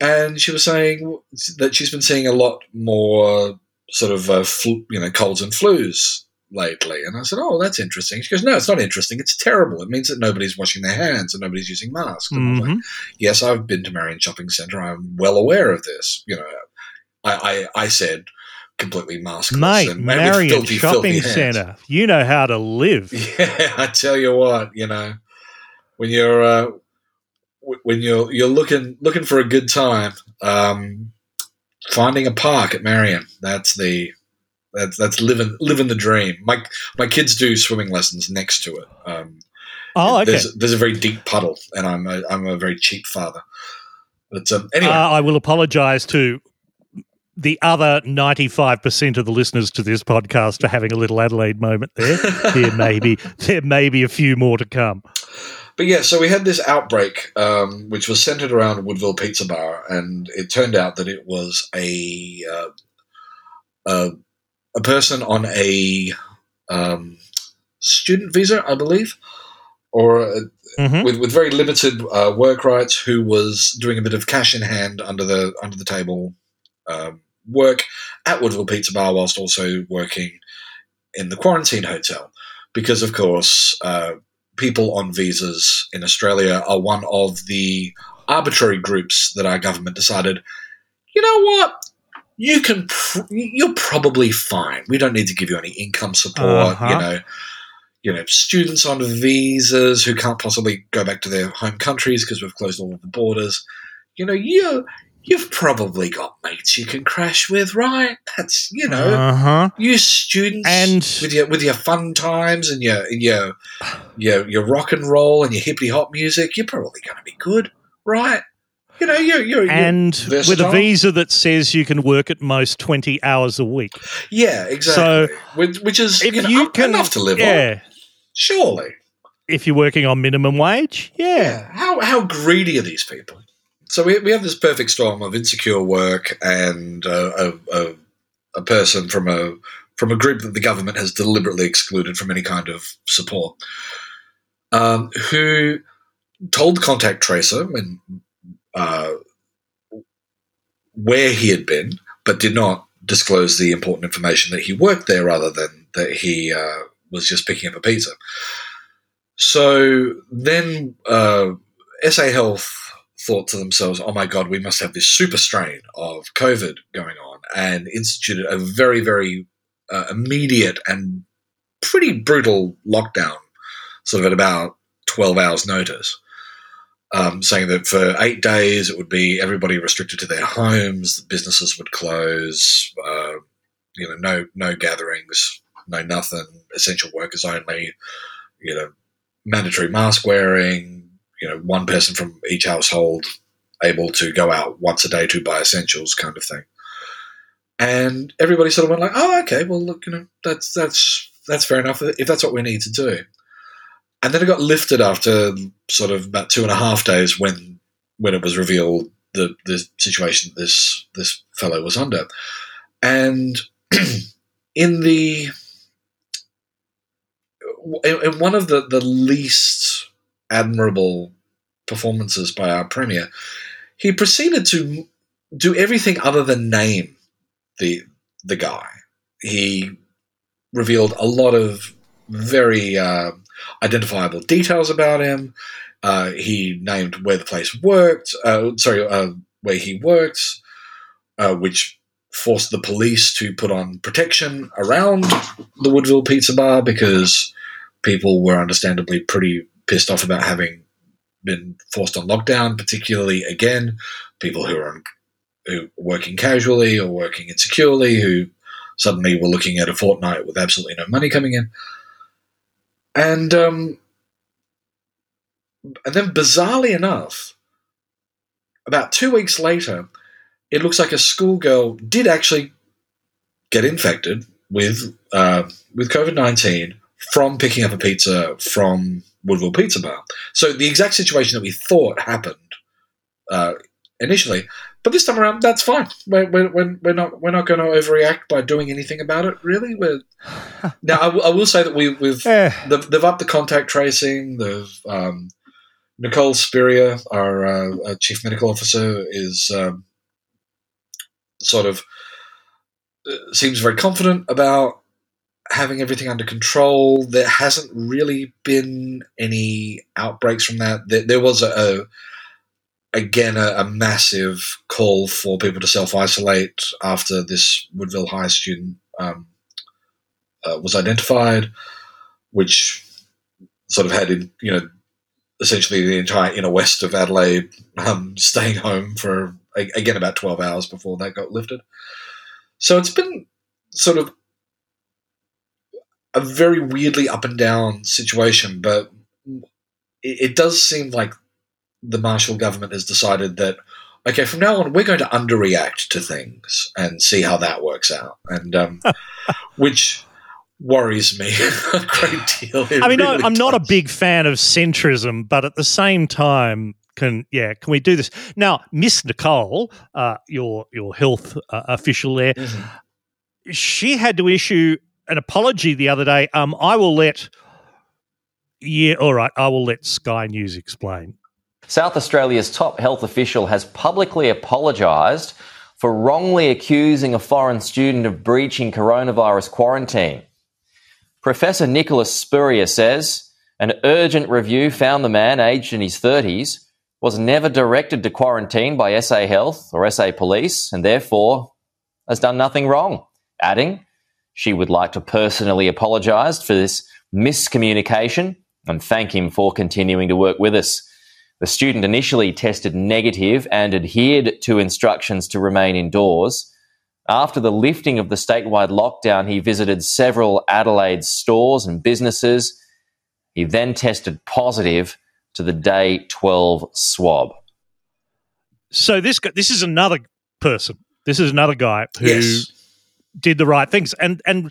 And she was saying that she's been seeing a lot more sort of uh, flu, you know colds and flus lately. And I said, "Oh, that's interesting." She goes, "No, it's not interesting. It's terrible. It means that nobody's washing their hands and nobody's using masks." And I was like. "Yes, I've been to Marion Shopping Centre. I'm well aware of this. You know, I I, I said." Completely maskless Mate, and, Marion filthy, Shopping. Centre. You know how to live. [LAUGHS] Yeah, I tell you what, you know, when you're uh, when you're you're looking looking for a good time, um, finding a park at Marion. That's the that's that's living living the dream. My my kids do swimming lessons next to it. Um, Oh, okay. There's there's a very deep puddle, and I'm a, I'm a very cheap father. But um, anyway, Uh, I will apologise to the other 95% of the listeners to this podcast for having a little Adelaide moment there. [LAUGHS] there may be there may be a few more to come. But yeah, so we had this outbreak, um, which was centered around Woodville Pizza Bar, and it turned out that it was a uh, a, a person on a um, student visa, I believe, or uh, Mhm. with, with very limited uh, work rights, who was doing a bit of cash in hand under the under the table um, work at Woodville Pizza Bar, whilst also working in the quarantine hotel, because of course. Uh, people on visas in Australia are one of the arbitrary groups that our government decided, you know what? You can, pr- you're probably fine. We don't need to give you any income support. Uh-huh. You know, you know, students on visas who can't possibly go back to their home countries because we've closed all of the borders. You know, you you've probably got mates you can crash with, right? That's you know, Uh huh. you students And- with your with your fun times and your your your your rock and roll and your hippity hop music, you're probably going to be good, right? You know, you're you're, you're And with a visa that says you can work at most 20 hours a week. yeah, exactly. which, which is If you, know, you can. enough to live on, surely. If you're working on minimum wage, yeah. Yeah, how how greedy are these people? So we we have this perfect storm of insecure work and uh, a, a a person from a from a group that the government has deliberately excluded from any kind of support, um, who told contact tracer when uh, where he had been, but did not disclose the important information that he worked there, rather than that he uh, was just picking up a pizza. So then uh, SA Health thought to themselves, oh my God, we must have this super strain of COVID going on, and instituted a very, very uh, immediate and pretty brutal lockdown, sort of at about 12 hours' notice. Um, saying that for eight days it would be everybody restricted to their homes, businesses would close, uh, you know, no no gatherings, no nothing, essential workers only, you know, mandatory mask wearing, you know, one person from each household able to go out once a day to buy essentials kind of thing. And everybody sort of went like, "Oh, okay, well, look, you know, that's that's that's fair enough if that's what we need to do." And then it got lifted after sort of about two and a half days when when it was revealed the the situation this this fellow was under, and [CLEARS THROAT] in the in, one of the, the least admirable performances by our premier, he proceeded to do everything other than name the the guy. He revealed a lot of very uh, identifiable details about him. Uh, he named where the place worked. Uh, sorry, uh, where he worked, uh, which forced the police to put on protection around the Woodville Pizza Bar because people were understandably pretty pissed off about having been forced on lockdown, particularly again people who are on, who were working casually or working insecurely, who suddenly were looking at a fortnight with absolutely no money coming in, and um, and then bizarrely enough, about two weeks later, it looks like a schoolgirl did actually get infected with uh, with COVID nineteen from picking up a pizza from Woodville Pizza Bar. So the exact situation that we thought happened uh, initially, but this time around, that's fine. We're, we're, we're we're not we're not going to overreact by doing anything about it. Really, we're [LAUGHS] now. I, w- I will say that we, we've Eh, they've, they've upped the contact tracing. They've um, Nicola Spurrier, our, uh, our chief medical officer, is um, sort of uh, seems very confident about having everything under control. There hasn't really been any outbreaks from that. There, there was a, a again a, a massive call for people to self isolate after this Woodville High student um, uh, was identified, which sort of had you know essentially the entire inner west of Adelaide um, staying home for again about twelve hours before that got lifted. So it's been sort of a very weirdly up and down situation, but it, it does seem like the Marshall government has decided that okay, from now on, we're going to underreact to things and see how that works out. And um, [LAUGHS] which worries me [LAUGHS] a great deal. It I mean, I- really I'm not a big fan of centrism, but at the same time, can yeah, can we do this now, Miss Nicole, uh, your your health uh, official there? Mhm. She had to issue an apology the other day. Um, I will let. Yeah, all right. I will let Sky News explain. South Australia's top health official has publicly apologised for wrongly accusing a foreign student of breaching coronavirus quarantine. Professor Nicholas Spurrier says an urgent review found the man, aged in his 30s, was never directed to quarantine by SA Health or SA Police and therefore has done nothing wrong, adding she would like to personally apologise for this miscommunication and thank him for continuing to work with us. The student initially tested negative and adhered to instructions to remain indoors. After the lifting of the statewide lockdown, he visited several Adelaide stores and businesses. He then tested positive to the day 12 swab. So this guy, this is another person. This is another guy who Yes. Did the right things. And and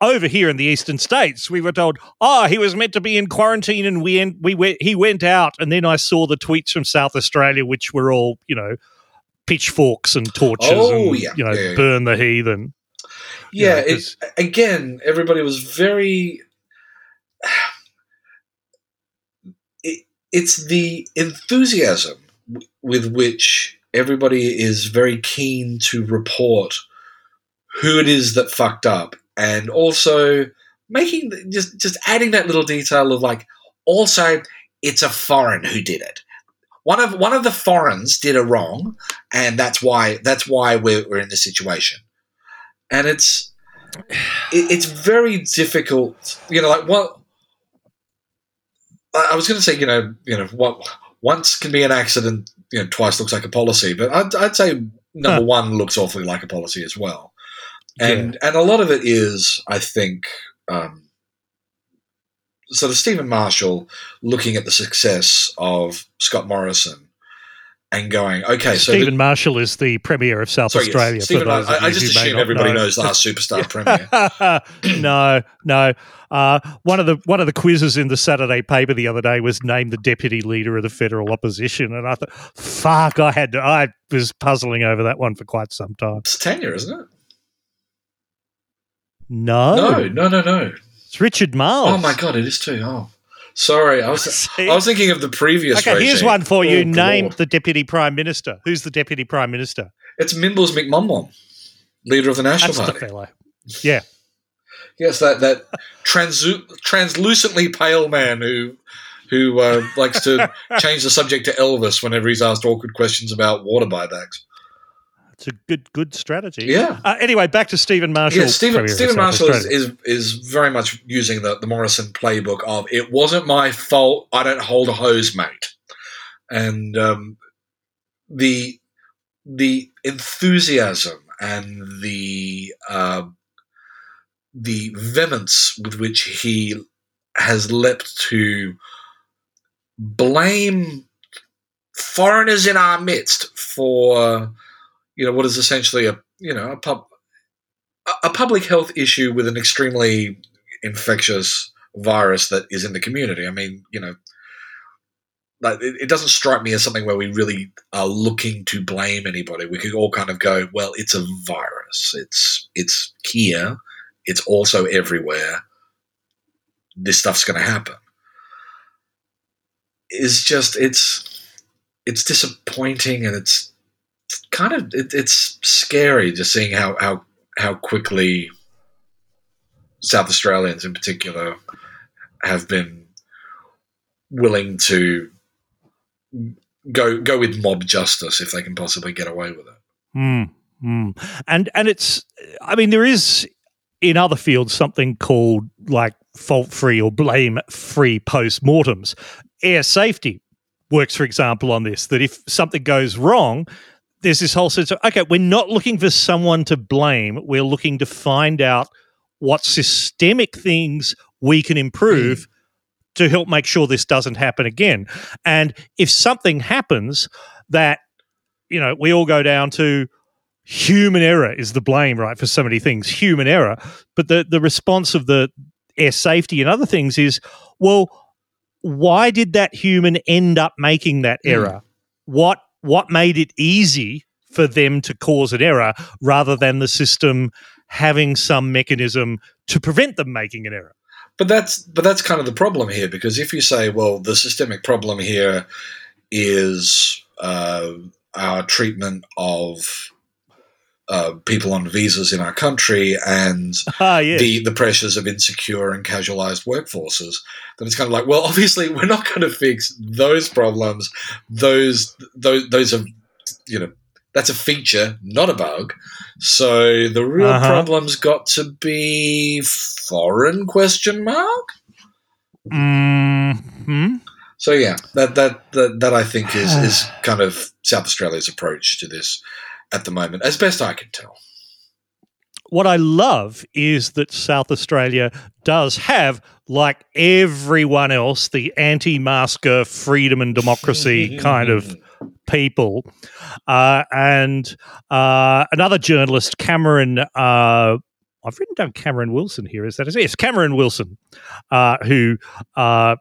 over here in the eastern states, we were told, "Oh, he was meant to be in quarantine, and we en- we went, he went out." And then I saw the tweets from South Australia, which were all you know pitchforks and torches, Oh, and yeah. you know Yeah, burn the heathen. Yeah, it, 'cause- again, everybody was very. [SIGHS] It, it's the enthusiasm w- with which everybody is very keen to report who it is that fucked up, and also making just just adding that little detail of like, also it's a foreign who did it. One of one of the foreigners did a wrong, and that's why that's why we're, we're in this situation and it's it, it's very difficult. You know, like what I I was going to say, you know, you know, what once can be an accident, you know, twice looks like a policy, but I'd, I'd say number Huh. one looks awfully like a policy as well, and and a lot of it is, I think. Um, sort of Stephen Marshall looking at the success of Scott Morrison and going, okay, so the- Stephen Marshall is the premier of South Sorry, yes, Australia. Stephen Mar- of I, I just assume everybody know. knows our [LAUGHS] superstar premier. [LAUGHS] no, no. Uh, one of the one of the quizzes in the Saturday paper the other day was named the deputy leader of the federal opposition, and I thought, "Fuck!" I had to, I was puzzling over that one for quite some time. It's Tanya, isn't it? No, No, no, no, no. it's Richard Marles. Oh my god, it is too. Oh, sorry. I was [LAUGHS] I was thinking of the previous. Okay, here's one for you. Oh, Name the deputy prime minister. Who's the deputy prime minister? It's Mimbles McMumwum, leader of the National That's the fellow. Yeah. [LAUGHS] Yes, that that transu- translucently pale man who who uh, likes to [LAUGHS] change the subject to Elvis whenever he's asked awkward questions about water buybacks. It's a good good strategy. Yeah. Uh, anyway, back to Stephen Marshall. Yeah, Stephen, Stephen Marshall is, is is very much using the, the Morrison playbook of it wasn't my fault. I don't hold a hose, mate. And um, the the enthusiasm and the uh, the vehemence with which he has leapt to blame foreigners in our midst for you know what is essentially a you know a pub a- public health issue with an extremely infectious virus that is in the community. I mean, you know, like it, doesn't strike me as something where we really are looking to blame anybody. We could all kind of go, well, it's a virus. It's it's here. It's also everywhere. This stuff's going to happen. Is just it's it's disappointing and it's kind of it, it's scary just seeing how how how quickly South Australians in particular have been willing to go go with mob justice if they can possibly get away with it. Mm, mm. And and it's I mean there is in other fields something called like fault free or blame free post mortems. Air safety works, for example, on this. That if something goes wrong, there's this whole sense of okay, we're not looking for someone to blame. We're looking to find out what systemic things we can improve to help make sure this doesn't happen again. And if something happens that you know, we all go down to human error is the blame, right, for so many things, human error. But the, the response of the air safety and other things is, well, why did that human end up making that Hmm. error? What what made it easy for them to cause an error rather than the system having some mechanism to prevent them making an error? But that's but that's kind of the problem here because if you say, well, the systemic problem here is uh, our treatment of uh, people on visas in our country and [LAUGHS] Ah, yes. the the pressures of insecure and casualized workforces, then it's kind of like, well, obviously [LAUGHS] we're not going to fix those problems. Those those those are you know that's a feature, not a bug. So the real Uh-huh. problem's got to be foreign question mark. hmm So yeah, that that that, that I think is [SIGHS] is kind of South Australia's approach to this at the moment, as best I can tell. What I love is that South Australia does have, like everyone else, the anti masker, freedom and democracy [LAUGHS] kind of people. Uh, and uh, another journalist, Cameron, uh, I've written down Cameron Wilson here. Is that his? Yes, Cameron Wilson, uh, who uh,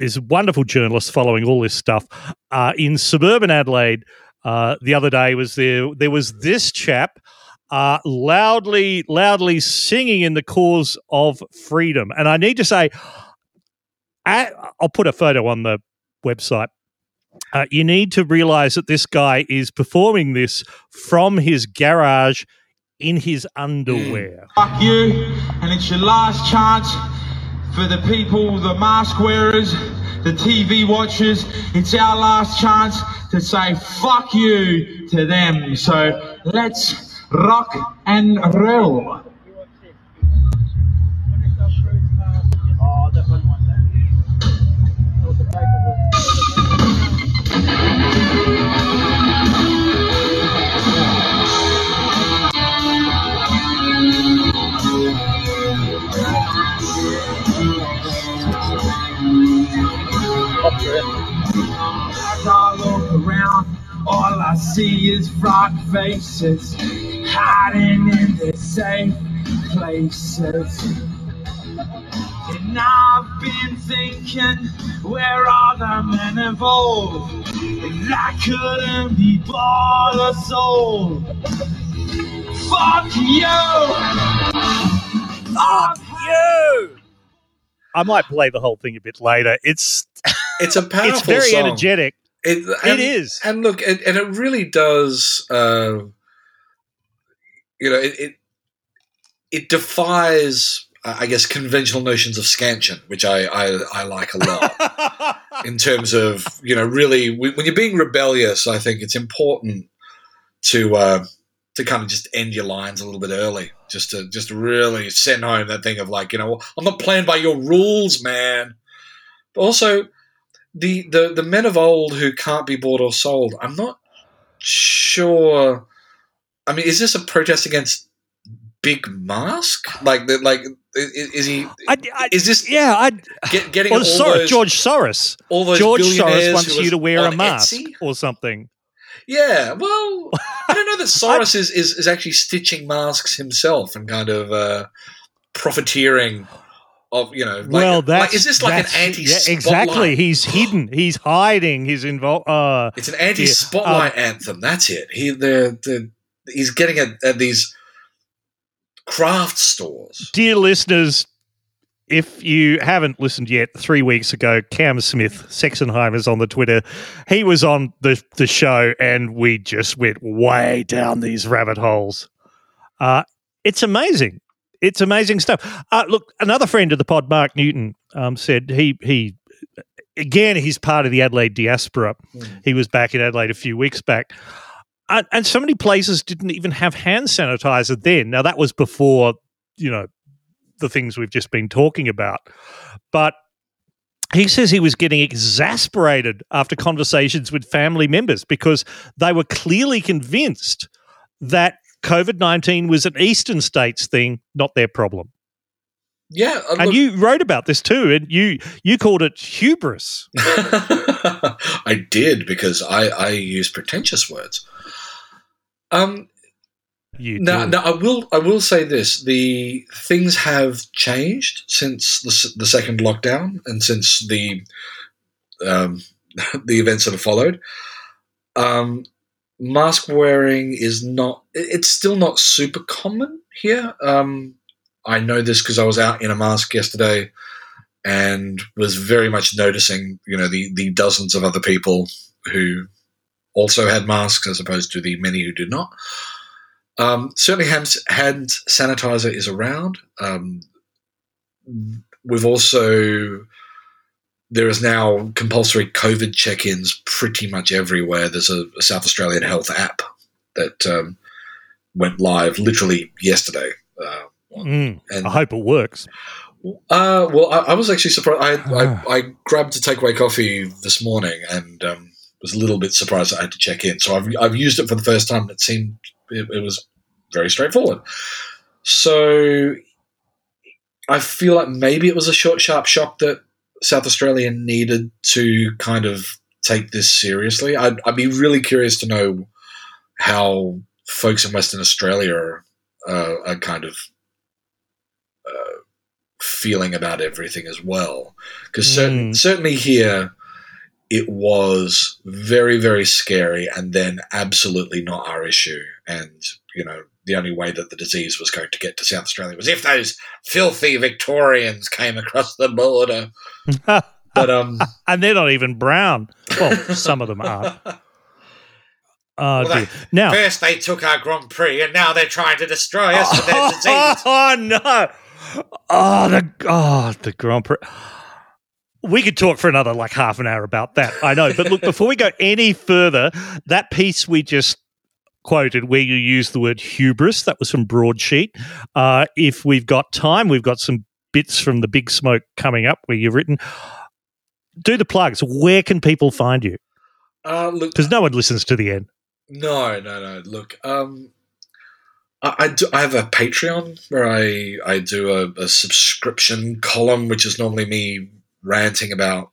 is a wonderful journalist following all this stuff uh, in suburban Adelaide. Uh, the other day was there. There was this chap uh, loudly, loudly singing in the cause of freedom, and I need to say, I, I'll put a photo on the website. Uh, you need to realize that this guy is performing this from his garage in his underwear. Fuck you, and it's your last chance for the people, the mask wearers, the TV watchers. It's our last chance to say fuck you to them. So let's rock and roll. See is frog faces hiding in the safe places. And I've been thinking, where are the men involved? I couldn't be bought or sold. Fuck you! Fuck you! I might play the whole thing a bit later. It's It's a powerful. it's very song. energetic. It, and, It is. and look, and, and it really does. Uh, you know, it, it it defies, uh, I guess, conventional notions of scansion, which I I, I like a lot. [LAUGHS] in terms of you know, really, when when you're being rebellious, I think it's important to uh, to kind of just end your lines a little bit early, just to just really send home that thing of like, you know, I'm not playing by your rules, man. But also, the, the the men of old who can't be bought or sold. I'm not sure. I mean, is this a protest against Big Mask? Like, the, like is, is he? I, I, is this? Yeah, I. Get, getting Or all Soros, those, George Soros. all those George Soros wants you to wear a mask Etsy? or something. Yeah, well, I don't know that [LAUGHS] Soros is, is, is actually stitching masks himself and kind of uh, profiteering of you know. Like, well, that's like, is this like an anti? Yeah, exactly. He's hidden. He's hiding. He's involved. Uh, It's an anti-spotlight um, anthem. That's it. He the the he's getting at, at these craft stores. dear listeners, if you haven't listened yet, three weeks ago, Cam Smith, Sexenheimer's on the Twitter. He was on the, the show and we just went way down these rabbit holes. Uh, it's amazing. It's amazing stuff. Uh, look, another friend of the pod, Mark Newton, um, said he he again he's part of the Adelaide diaspora. He was back in Adelaide a few weeks back. And, and so many places didn't even have hand sanitizer then. Now that was before, you know, the things we've just been talking about. But he says he was getting exasperated after conversations with family members because they were clearly convinced that COVID 19 was an Eastern states thing, not their problem. Yeah, uh, And look- you wrote about this too, and you you called it hubris. [LAUGHS] I did because I I use pretentious words. Um, You now, do. now, I will. I will say this: the things have changed since the, the second lockdown and since the um, [LAUGHS] the events that have followed. Um, mask wearing is not. It's still not super common here. Um, I know this because I was out in a mask yesterday and was very much noticing, you know, the the dozens of other people who also had masks as opposed to the many who did not. Um, certainly, hand, sanitizer is around. Um, we've also there is now compulsory COVID check-ins pretty much everywhere. There's a, a South Australian Health app that um, went live literally yesterday. Uh, Mm, and I hope it works. uh, well, I, I was actually surprised. I, I, I grabbed a takeaway coffee this morning and um, was a little bit surprised I had to check in. So I've, I've used it for the first time. and It seemed it, it was very straightforward. So I feel like maybe it was a short, sharp shock that South Australia needed to kind of take this seriously. I'd, I'd be really curious to know how folks in Western Australia are, uh, are kind of uh, feeling about everything as well. Because Mm. certainly here, it was very, very scary and then absolutely not our issue. And, you know, the only way that the disease was going to get to South Australia was if those filthy Victorians came across the border. [LAUGHS] But, um, and they're not even brown. Well, some of them are. [LAUGHS] Oh, Well, dear. Now, first they took our Grand Prix and now they're trying to destroy us with their [LAUGHS] disease. Oh no! Oh the oh the Grand Prix. We could talk for another like half an hour about that. I know, but look, before we go any further, that piece we just quoted where you used the word hubris, that was from Broadsheet. Uh, if we've got time, we've got some bits from the Big Smoke coming up where you've written. Do the plugs. Where can people find you? Uh, Because no one listens to the end. No, no, no. Look, um, I, I do. I have a Patreon where I I do a, a subscription column, which is normally me ranting about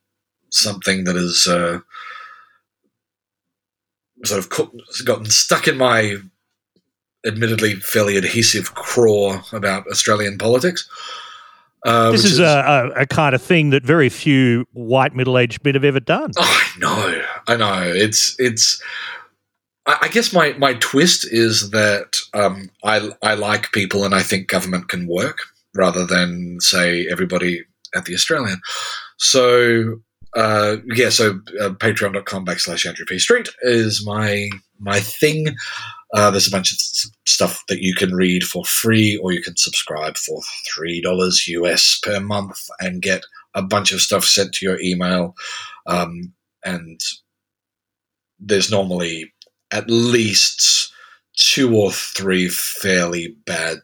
something that is uh, sort of gotten stuck in my admittedly fairly adhesive craw about Australian politics. Uh, this is, a, a, a kind of thing that very few white middle-aged men have ever done. Oh, I know, I know. It's it's. I, I guess my my twist is that um, I I like people and I think government can work rather than say everybody at the Australian. So uh, yeah, so uh, patreon.com backslash Andrew P Street is my my thing. Uh, there's a bunch of stuff that you can read for free, or you can subscribe for three dollars US per month and get a bunch of stuff sent to your email. Um, and there's normally at least two or three fairly bad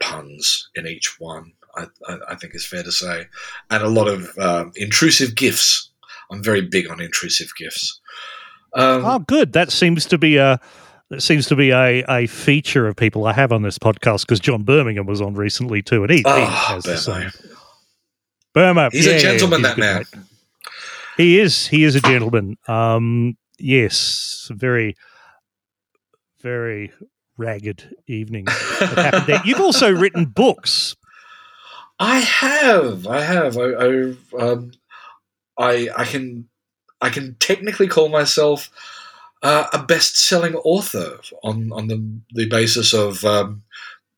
puns in each one. I, I, think it's fair to say, and a lot of um, intrusive gifts. I'm very big on intrusive gifts. Um, Oh, good. That seems to be a that seems to be a, a feature of people I have on this podcast because John Birmingham was on recently too, and he, he Ah, has the same. Burma, He's yeah, a gentleman, he's that man. mate. He is. He is a gentleman. Um, yes, very, very ragged evening that happened there. You've also written books. I have, I have, I, I, um, I, I can, I can technically call myself uh, a best-selling author on on the the basis of um,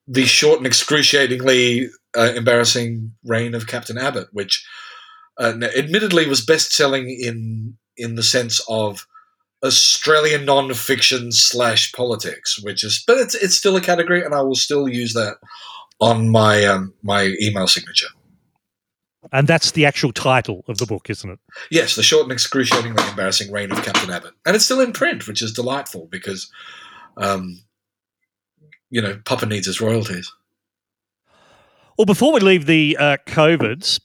the short and excruciatingly uh, embarrassing reign of Captain Abbott, which uh, admittedly was best-selling in in the sense of Australian non-fiction slash politics, which is, but it's it's still a category, and I will still use that on my um, my email signature. And that's the actual title of the book, isn't it? Yes, the short and excruciatingly embarrassing reign of Captain Abbott, and it's still in print, which is delightful because, um, you know, Papa needs his royalties. Well, before we leave the uh, COVIDs,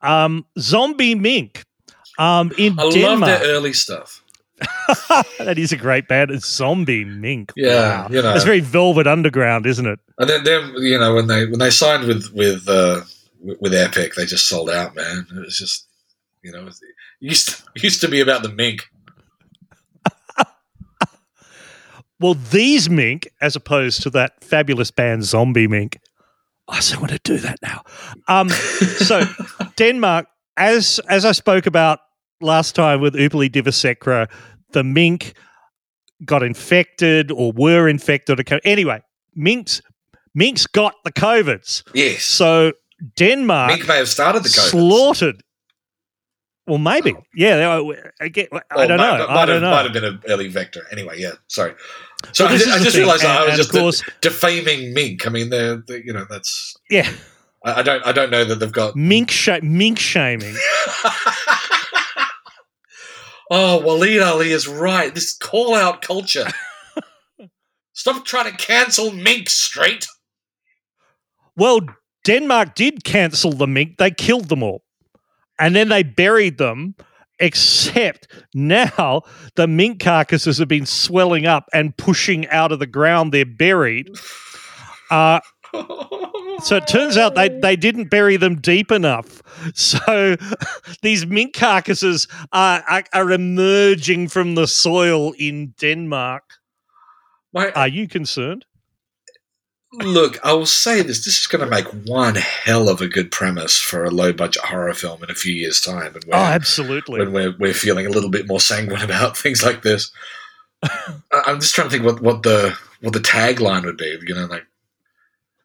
um, Zombie Mink um, in I love their early stuff. [LAUGHS] that is a great band. It's Zombie Mink. Yeah, Wow. you know. It's very Velvet Underground, isn't it? And then, then you know, when they when they signed with with uh, with Epic, they just sold out, man. It was just, you know, it used to, used to be about the mink. [LAUGHS] well, these mink, as opposed to that fabulous band Zombie Mink, I still want to do that now. Um, [LAUGHS] so Denmark, as as I spoke about last time with Upali Divasecra, the mink got infected or were infected. Anyway, minks minks got the covids. Yes. So Denmark Mink may have started the COVID. slaughtered. Well, maybe. Oh. Yeah, they are- I, get, I don't know. Might, I don't have, know. Might have been an early vector. Anyway, yeah. Sorry. So Well, I, this I just thing, realised I was just course- de- defaming mink. I mean, they're, they you know that's. Yeah, I, I don't. I don't know that they've got. mink sh- mink shaming. [LAUGHS] oh, Waleed Aly is right. This call out culture. [LAUGHS] Stop trying to cancel Mink Street. Well, Denmark did cancel the mink. They killed them all. And then they buried them, except now the mink carcasses have been swelling up and pushing out of the ground they're buried. Uh, so it turns out they, they didn't bury them deep enough. So [LAUGHS] these mink carcasses are, are, are emerging from the soil in Denmark. My, Are you concerned? Look, I will say this: this is going to make one hell of a good premise for a low-budget horror film in a few years' time, and Oh, absolutely. when we're we're feeling a little bit more sanguine [LAUGHS] about things like this. [LAUGHS] I'm just trying to think what, what the what the tagline would be. You know, like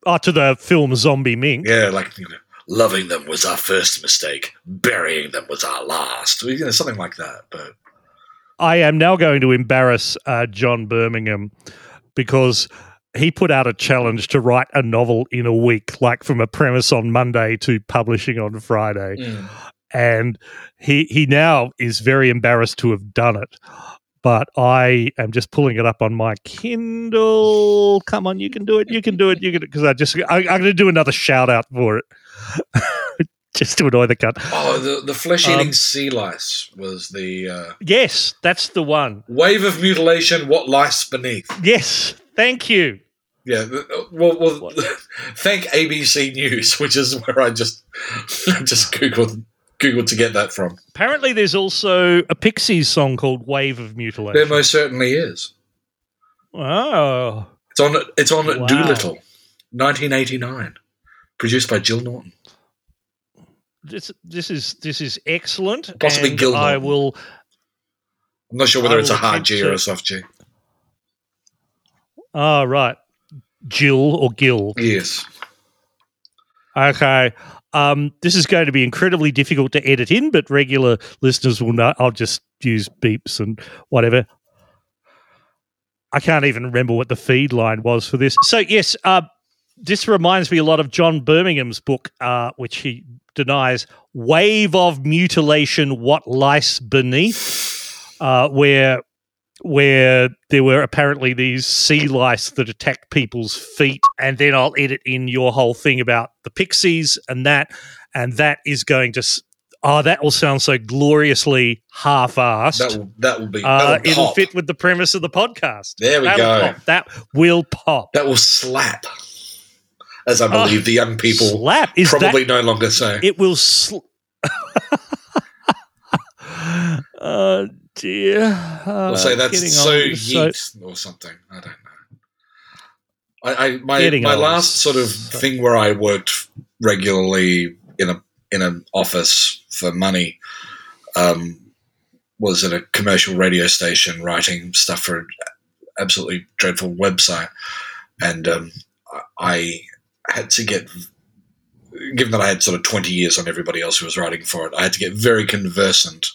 Oh, to the film Zombie Mink. yeah, like you know, loving them was our first mistake, burying them was our last. You know, something like that. But I am now going to embarrass uh, John Birmingham because he put out a challenge to write a novel in a week, like from a premise on Monday to publishing on Friday. mm, And he he now is very embarrassed to have done it. But I am just pulling it up on my Kindle. Come on, you can do it. You can do it. You can because I just I, I'm going to do another shout out for it, [LAUGHS] just to annoy the cunt. oh, the the flesh-eating Um, sea lice was the uh, Yes, that's the one. wave of mutilation. What lice beneath? Yes, thank you. Yeah, well, well [LAUGHS] thank ABC News, which is where I just [LAUGHS] I just googled googled to get that from. Apparently, there's also a Pixies song called "Wave of Mutilation." There most certainly is. oh, It's on it's on Wow. Doolittle, 1989, produced by Jill Norton. this this is this is excellent. Possibly Gil I will. I'm not sure whether it's a hard G to- or a soft G. Oh, right, Jill or Gil. Yes. Okay. Um, this is going to be incredibly difficult to edit in, but regular listeners will know. I'll just use beeps and whatever. I can't even remember what the feed line was for this. So, yes, uh, this reminds me a lot of John Birmingham's book, uh, which he denies Wave of Mutilation What Lice Beneath, uh, where where there were apparently these sea lice that attacked people's feet. And then I'll edit in your whole thing about the pixies and that. And that is going to. s- Oh, that will sound so gloriously half-assed. That will that will be Uh, that it'll fit with the premise of the podcast. There we That'll go. pop. That will pop. That will slap, as I ah, believe the young people Slap is probably that? no longer say. It will. Sl- oh [LAUGHS] dear. Uh, We'll say that's so old, so- or something. I don't know. I, I my Getting my last sort of thing where I worked regularly in a in an office for money um, was at a commercial radio station writing stuff for an absolutely dreadful website, and um, I I had to get. Given that I had sort of 20 years on everybody else who was writing for it, I had to get very conversant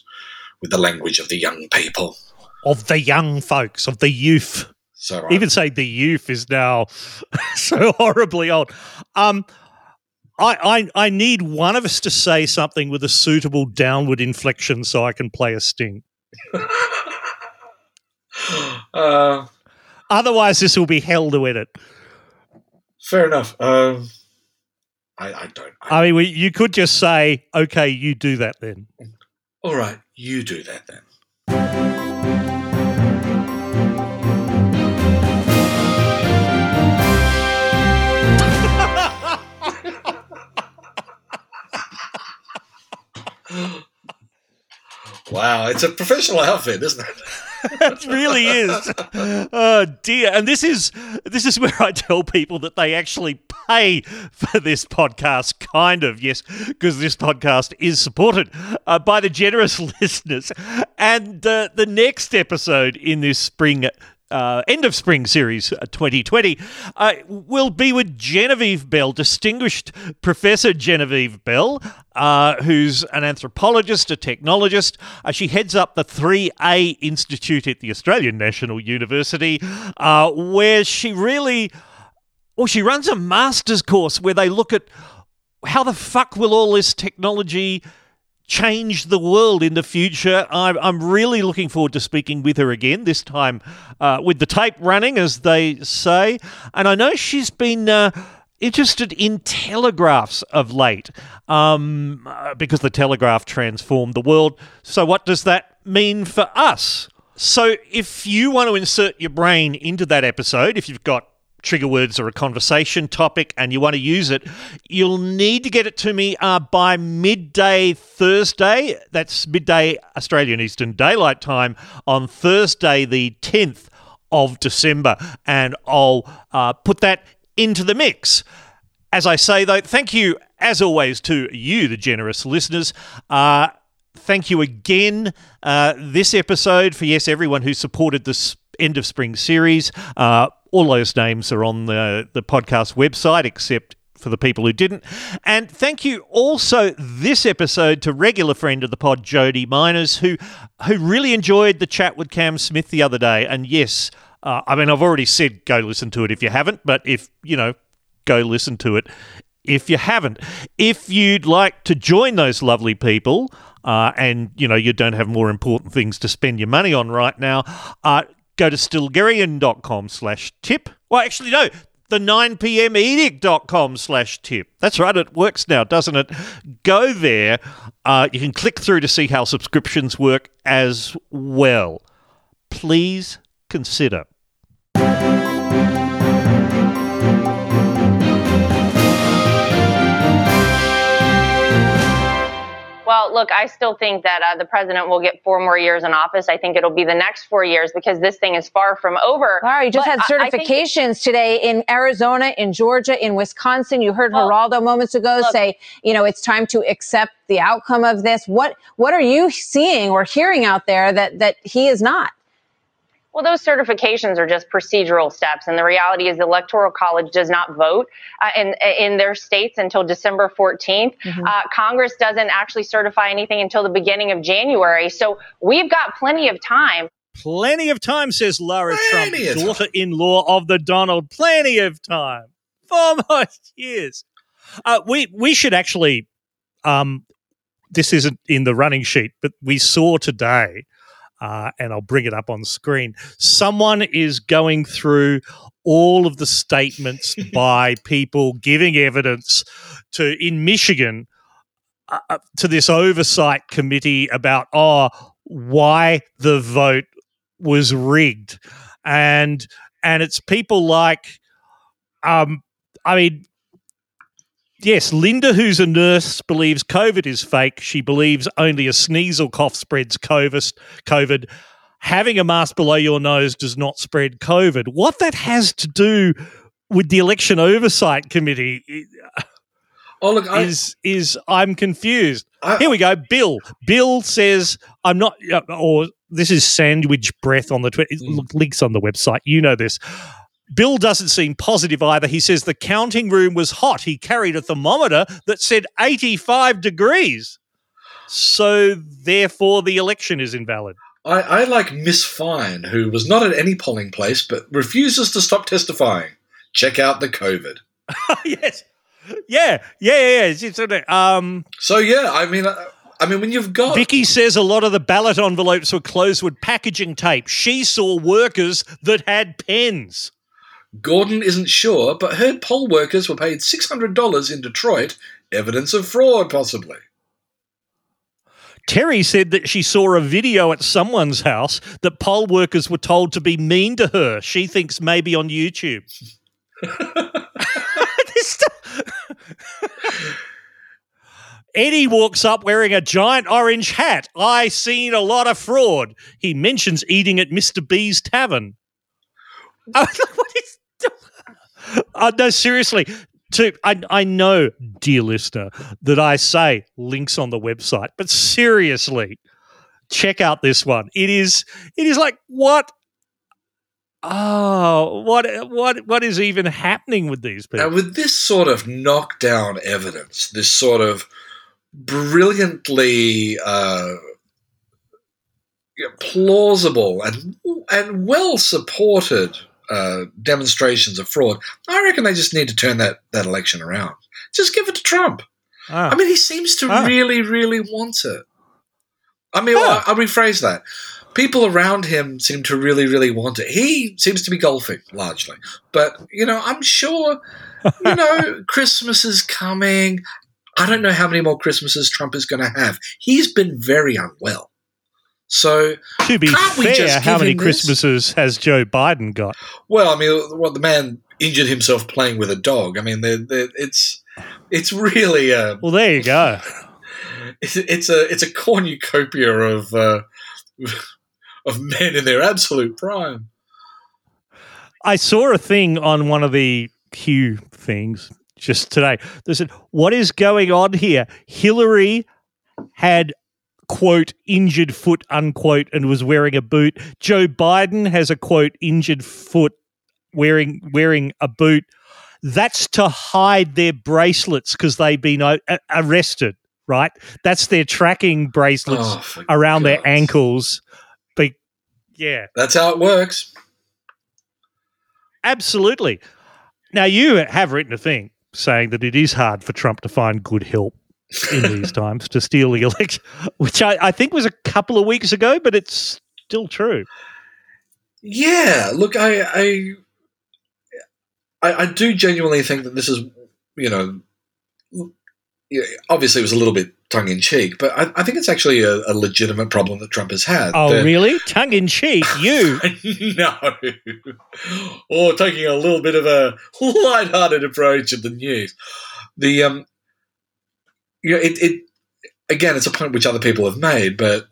with the language of the young people. of the young folks, of the youth. So I, Even say the youth is now [LAUGHS] so horribly old. Um, I, I I need one of us to say something with a suitable downward inflection so I can play a sting. [LAUGHS] uh, Otherwise, this will be hell to edit. fair enough. Um, I, I don't. I, I mean, we, you could just say, "Okay, you do that then." All right, you do that then. wow, it's a professional outfit, isn't it? [LAUGHS] it really is. Oh dear. And this is this is where I tell people that they actually pay for this podcast, kind of, yes, because this podcast is supported uh, by the generous [LAUGHS] listeners. And uh, the next episode in this spring uh, end of spring series 2020 uh, will be with Genevieve Bell, distinguished Professor Genevieve Bell, uh, who's an anthropologist, a technologist. Uh, she heads up the 3A Institute at the Australian National University, uh, where she really, well, she runs a master's course where they look at how the fuck will all this technology change the world in the future. I'm, I'm really looking forward to speaking with her again, this time uh, with the tape running, as they say. And I know she's been. Uh, interested in telegraphs of late um, uh, because the telegraph transformed the world. So, what does that mean for us? So, if you want to insert your brain into that episode, if you've got trigger words or a conversation topic and you want to use it, you'll need to get it to me uh, by midday Thursday. That's midday Australian Eastern Daylight Time on Thursday, the 10th of December. And I'll uh, put that into the mix. As I say, though, thank you, as always, to you, the generous listeners. Uh, thank you again uh, this episode for, yes, everyone who supported this end of spring series. All those names are on the, the podcast website, except for the people who didn't. And thank you also this episode to regular friend of the pod, Jody Miners, who who really enjoyed the chat with Cam Smith the other day. And yes, uh, I mean I've already said go listen to it if you haven't, but if you know, go listen to it if you haven't. If you'd like to join those lovely people. Uh, and you know you don't have more important things to spend your money on right now. Uh, go to stilgherrian.com slash tip. Well, actually, no, the 9pmedict.com slash tip. That's right, it works now, doesn't it? Go there. Uh, you can click through to see how subscriptions work as well. Please consider. Well, look, I still think that uh, the president will get four more years in office. I think it'll be the next four years because this thing is far from over. Laura, you just But had I think- certifications today in Arizona, in Georgia, in Wisconsin. You heard Well, Geraldo moments ago look- say, you know, it's time to accept the outcome of this. What what are you seeing or hearing out there that that he is not? Well, those certifications are just procedural steps, and the reality is the Electoral College does not vote uh, in in their states until December 14th. Uh, Congress doesn't actually certify anything until the beginning of January, so we've got plenty of time. Plenty of time, says Lara Trump, Plenty of daughter in law of the Donald. Plenty of time. Four [LAUGHS] more years. Uh, we, we should actually, um, this isn't in the running sheet, but we saw today, uh, and I'll bring it up on screen. Someone is going through all of the statements [LAUGHS] by people giving evidence to in Michigan uh, uh, to this oversight committee about oh why the vote was rigged and and it's people like um i mean yes linda who's a nurse believes covid is fake she believes only a sneeze or cough spreads covid having a mask below your nose does not spread covid what that has to do with the election oversight committee Oh, look, I, is is I'm confused. I- Here we go. Bill. Bill says I'm not, or this is sandwich breath on the Twitter. Hmm. Look, links on the website. You know this. Bill doesn't seem positive either. He says the counting room was hot. He carried a thermometer that said 85 degrees. So therefore, the election is invalid. I, I like Miss Fine, who was not at any polling place but refuses to stop testifying. Check out the COVID. [LAUGHS] yes. Yeah. Yeah. Yeah. yeah. It's- um, So yeah, I mean, I, I mean, when you've got Vicky says a lot of the ballot envelopes were closed with packaging tape. She saw workers that had pens. Gordon isn't sure, but heard poll workers were paid six hundred dollars in Detroit. Evidence of fraud, possibly. Terry said that she saw a video at someone's house that poll workers were told to be mean to her. She thinks maybe on YouTube. [LAUGHS] Eddie walks up wearing a giant orange hat. I seen a lot of fraud. He mentions eating at Mr. B's tavern. [LAUGHS] I was like, what is? Uh, no, seriously. To I, I know, dear listener, that I say links on the website, but seriously, check out this one. It is. It is like what Oh, what what what is even happening with these people? Now, with this sort of knockdown evidence, this sort of brilliantly uh, plausible and and well supported uh, demonstrations of fraud, I reckon they just need to turn that that election around. Just give it to Trump. Ah. I mean, he seems to Ah. really, really want it. I mean, Ah. I'll, I'll rephrase that. People around him seem to really, really want it. He seems to be golfing largely, but you know, I'm sure. [LAUGHS] You know, Christmas is coming. I don't know how many more Christmases Trump is going to have. He's been very unwell. So, to be can't we fair, just how many him this? Christmases has Joe Biden got? well, I mean, what the man injured himself playing with a dog. I mean, they're, they're, it's it's really uh, Well, there you go. [LAUGHS] it's, it's a it's a cornucopia of uh, [LAUGHS] of men in their absolute prime. I saw a thing on one of the Q things just today. They said, "What is going on here?" Hillary had quote injured foot unquote and was wearing a boot. Joe Biden has a quote injured foot wearing wearing a boot. That's to hide their bracelets because they've been arrested. Right, that's their tracking bracelets Oh, around their ankles. But yeah, That's how it works. Absolutely. Now, you have written a thing saying that it is hard for Trump to find good help in these times to steal the election, which I, I think was a couple of weeks ago, but it's still true. Yeah, look, I, I, I, I do genuinely think that this is, you know, obviously it was a little bit tongue in cheek, but I, I think it's actually a, a legitimate problem that Trump has had. Oh, That- really? Tongue in cheek, [LAUGHS] you. no, or taking a little bit of a [LAUGHS] light-hearted approach at the news. The um, you know, it, it again, it's a point which other people have made, but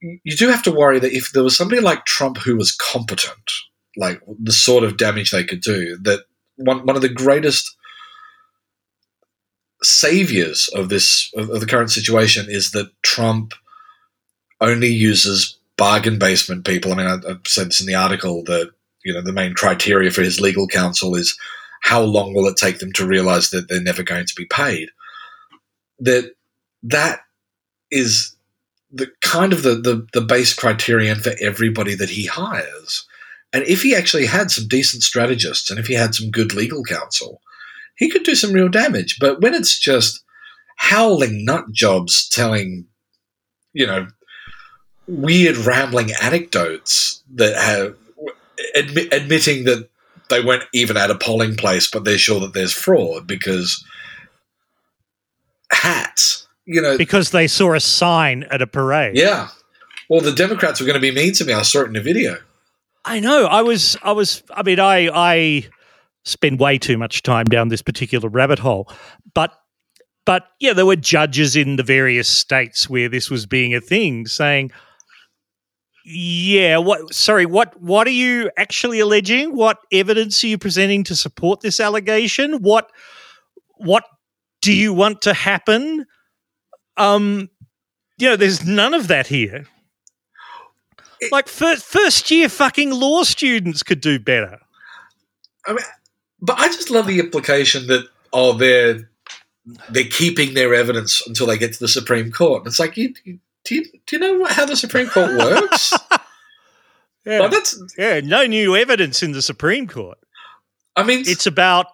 you do have to worry that if there was somebody like Trump who was competent, like the sort of damage they could do, that one one of the greatest saviors of this of, of the current situation is that Trump only uses bargain basement people. I mean, I, I said this in the article that you know the main criteria for his legal counsel is how long will it take them to realize that they're never going to be paid. That that is the kind of the, the the base criterion for everybody that he hires. And if he actually had some decent strategists and if he had some good legal counsel, he could do some real damage. But when it's just howling nut jobs telling, you know, weird rambling anecdotes that have admi- admitting that they weren't even at a polling place, but they're sure that there's fraud because hats, you know, Because they saw a sign at a parade. yeah. Well, the Democrats were going to be mean to me. I saw it in a video. I know. I was. I was. I mean, I. I spend way too much time down this particular rabbit hole, but. But yeah, there were judges in the various states where this was being a thing, saying, "Yeah, what? Sorry, what? What are you actually alleging? What evidence are you presenting to support this allegation? What? What do you want to happen? Um, you know, there's none of that here. Like first, first year fucking law students could do better. I mean, but I just love the implication that oh, they're they're keeping their evidence until they get to the Supreme Court. It's like, you, you- do you do you know what- how the Supreme Court works? [LAUGHS] Yeah. Well, that's yeah, no new evidence in the Supreme Court. I mean, It's about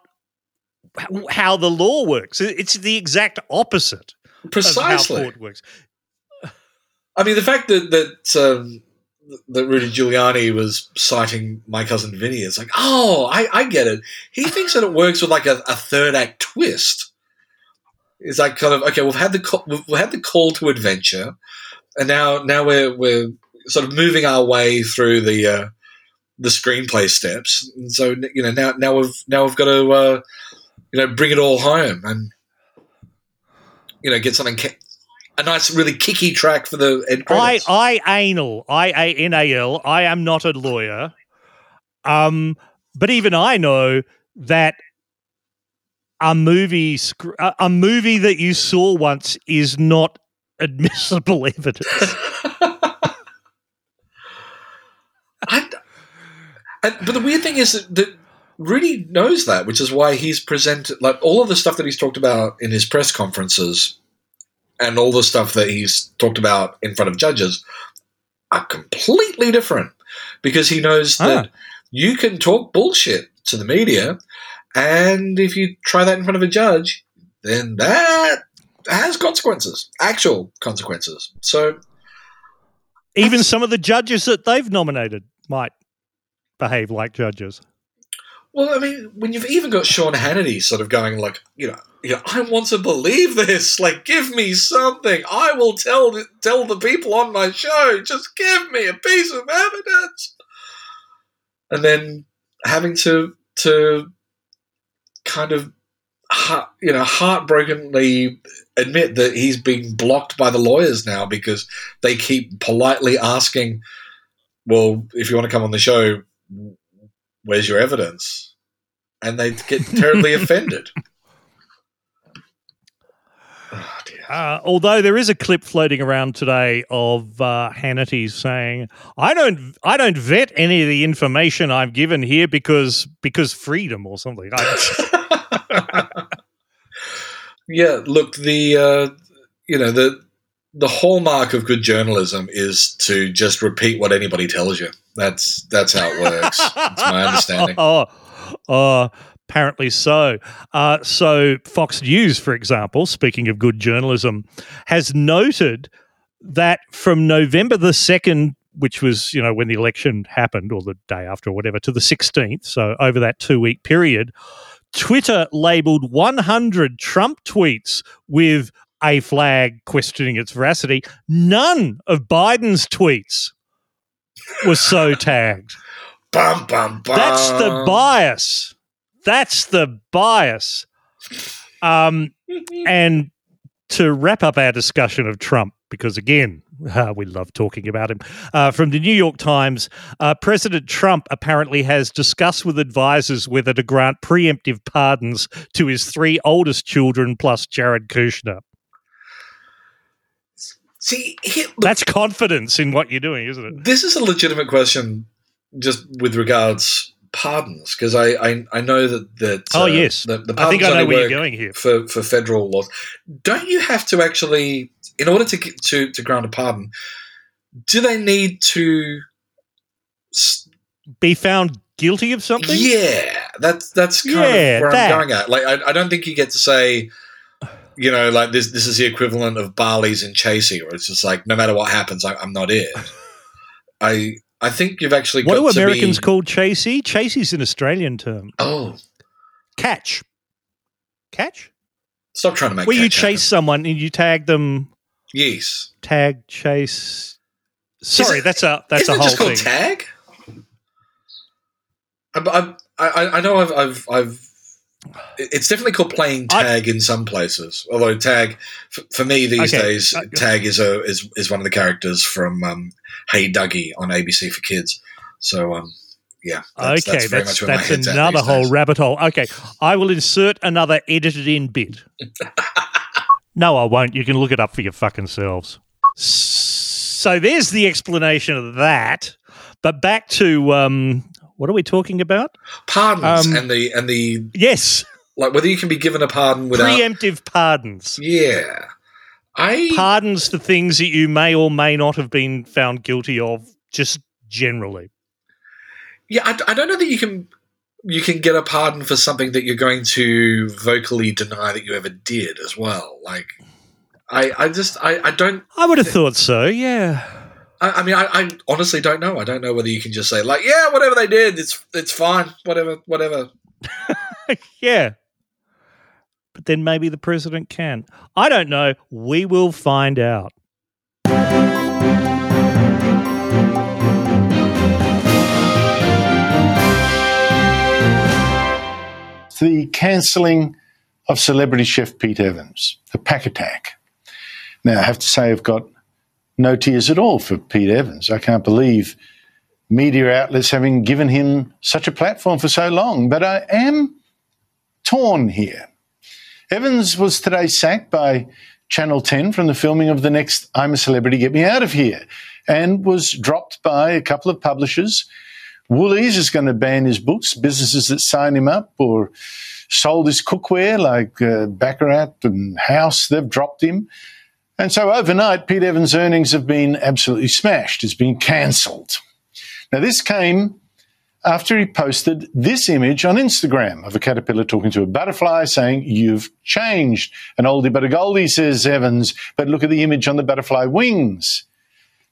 how the law works. It's the exact opposite precisely. how court works. I mean, the fact that that um, that Rudy Giuliani was citing my cousin Vinny is like, oh, I, I get it. He thinks that it works with like a, a third act twist. It's like kind of okay. We've had the call, we've we've had the call to adventure, and now now we're we're sort of moving our way through the uh, the screenplay steps. And so you know now now we've now we've got to uh, you know bring it all home and you know, get something, ki- a nice, really kicky track for the end I, credits. I anal, I A N A L. I am not a lawyer. Um, but even I know that a movie, sc- a, a movie that you saw once is not [LAUGHS] admissible evidence. [LAUGHS] I, and, but the weird thing is that, that Rudy knows that, which is why he's presented like all of the stuff that he's talked about in his press conferences, and all the stuff that he's talked about in front of judges are completely different because he knows that ah. you can talk bullshit to the media, and if you try that in front of a judge, then that has consequences, actual consequences. So even some of the judges that they've nominated might behave like judges. Well, I mean, when you've even got Sean Hannity sort of going like, you know, you know, I want to believe this. Like, give me something. I will tell tell the people on my show. Just give me a piece of evidence. And then having to to kind of you know heartbrokenly admit that he's being blocked by the lawyers now because they keep politely asking, "Well, if you want to come on the show, where's your evidence?" And they get terribly [LAUGHS] offended. Uh, although there is a clip floating around today of uh, Hannity saying, "I don't, I don't vet any of the information I've given here because because freedom or something." [LAUGHS] [LAUGHS] Yeah, look, the uh, you know the the hallmark of good journalism is to just repeat what anybody tells you. That's that's how it works. That's my understanding. [LAUGHS] oh, oh, apparently so. Uh, so Fox News, for example, speaking of good journalism, has noted that from November the second, which was you know when the election happened, or the day after, or whatever, to the sixteenth, so over that two week period. Twitter labeled 100 Trump tweets with a flag questioning its veracity. None of Biden's tweets was so [LAUGHS] tagged. Bum, bum, bum. That's the bias. That's the bias. Um, [LAUGHS] and to wrap up our discussion of Trump, because again, uh, we love talking about him, uh, from the New York Times, uh, President Trump apparently has discussed with advisors whether to grant preemptive pardons to his three oldest children plus Jared Kushner. See, look, That's confidence in what you're doing, isn't it? this is a legitimate question, just with regards pardons, because I, I I know that that Oh, uh, yes. the, the I think I know where you're going here. for for federal laws. Don't you have to actually, in order to get- to to grant a pardon, do they need to? Be found guilty of something? Yeah, that's that's kind Yeah, of where that. I'm going at. Like, I, I don't think you get to say, you know, like this. This is the equivalent of Barley's in Chasey, where it's just like, no matter what happens, I, I'm not it. [LAUGHS] I I think you've actually What got do Americans be, call chasey? Chasey's an Australian term. Oh, Catch. Catch? stop trying to make. Where you catch happen. chase someone and you tag them, Yes. tag, chase. Sorry, it- that's a that's a whole thing. tag? I, I, I, I know I've, I've, I've. It's definitely called playing tag in some places. Although tag, f- for me these Okay, days, uh, tag is a is, is one of the characters from um, Hey Duggee on ABC for Kids. So um, yeah, that's, okay, that's very that's, that's another whole days. rabbit hole. Okay, I will insert another edited in bit. [LAUGHS] no, I won't. You can look it up for your fucking selves. So there's the explanation of that. But back to um, what are we talking about? Pardons Um, and the and the Yes, like whether you can be given a pardon without. preemptive pardons. yeah, I Pardons for things that you may or may not have been found guilty of, just generally. Yeah, I, I don't know that you can you can get a pardon for something that you're going to vocally deny that you ever did as well. Like, I I just I, I don't. I would have thought so, yeah. I, I mean, I, I honestly don't know. I don't know whether you can just say like, yeah, whatever they did, it's it's fine. Whatever, whatever. [LAUGHS] yeah. But then maybe the president can. I don't know. We will find out. the cancelling of celebrity chef Pete Evans, the pack attack. Now, I have to say, I've got no tears at all for Pete Evans. I can't believe media outlets having given him such a platform for so long, but I am torn here. Evans was today sacked by Channel 10 from the filming of the next I'm a Celebrity, Get Me Out of Here, and was dropped by a couple of publishers. Woolies is going to ban his books, businesses that sign him up or sold his cookware like uh, Baccarat and House, they've dropped him. And so overnight, Pete Evans' earnings have been absolutely smashed. It's been cancelled. Now, this came after he posted this image on Instagram of a caterpillar talking to a butterfly saying, You've changed. An oldie but a goldie, says Evans, but look at the image on the butterfly wings.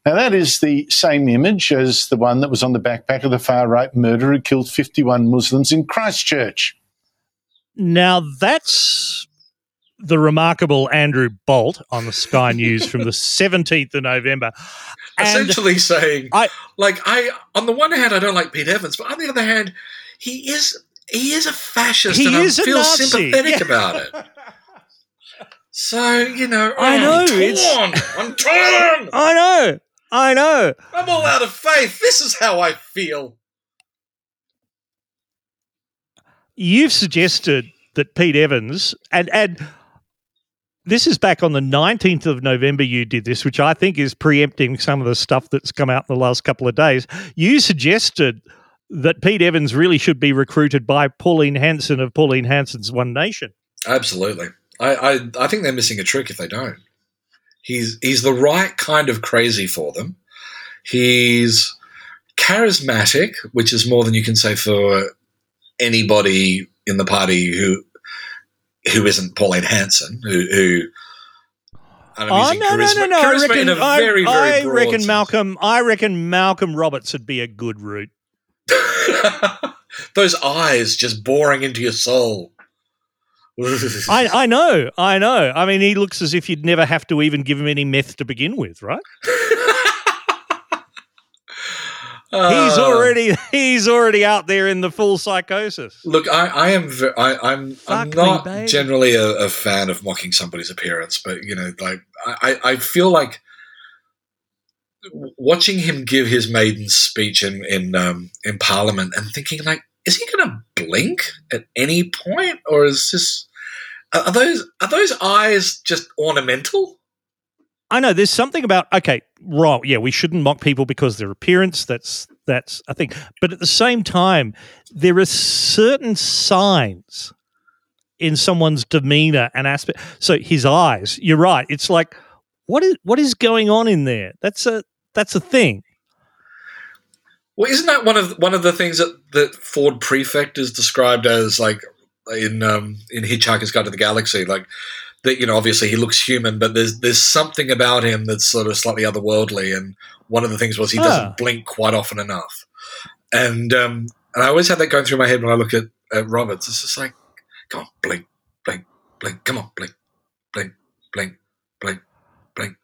Now, that is the same image as the one that was on the backpack of the far right murderer who killed 51 Muslims in Christchurch. Now, that's the remarkable Andrew Bolt on the Sky News from the [LAUGHS] 17th of November. And Essentially saying, I, like, I on the one hand, I don't like Pete Evans, but on the other hand, he is he is a fascist, He and is I feel Nazi, sympathetic yeah. about it. [LAUGHS] So you know, I I'm know, torn. I'm torn. [LAUGHS] I know, I know. I'm all out of faith. This is how I feel. You've suggested that Pete Evans and and this is back on the 19th of November you did this which I think is preempting some of the stuff that's come out in the last couple of days. You suggested that Pete Evans really should be recruited by Pauline Hanson of Pauline Hanson's One Nation. Absolutely. I, I I think they're missing a trick if they don't. He's he's the right kind of crazy for them. He's charismatic, which is more than you can say for anybody in the party who who isn't Pauline Hanson, who, who and I'm Oh no, no, charisma, no, no! I charisma reckon, a I, very, very I reckon sense. Malcolm. I reckon Malcolm Roberts would be a good route. [LAUGHS] Those eyes just boring into your soul. [LAUGHS] I, I know, I know. I mean, he looks as if you'd never have to even give him any meth to begin with, right? [LAUGHS] he's Uh, already [LAUGHS] he's already out there in the full psychosis. Look, I, I am. ve- I, I'm. I'm Fuck me, not baby. generally a, a fan of mocking somebody's appearance, but you know, like I, I I feel like watching him give his maiden speech in in um, in Parliament and thinking like, is he going to blink at any point, or is this are are those are those eyes just ornamental? I know there's something about okay, right? Yeah, we shouldn't mock people because their appearance. That's that's a thing. But at the same time, there are certain signs in someone's demeanor and aspect. So his eyes. You're right. It's like what is what is going on in there? That's a that's a thing. Well, isn't that one of one of the things that, that Ford Prefect is described as like in um, in Hitchhiker's Guide to the Galaxy, like that you know obviously he looks human, but there's there's something about him that's sort of slightly otherworldly, and one of the things was he Ah. doesn't blink quite often enough, and um, and I always had that going through my head when I look at, at Roberts. It's just like, come on, blink, blink, blink, come on, blink, blink, blink, blink, blink,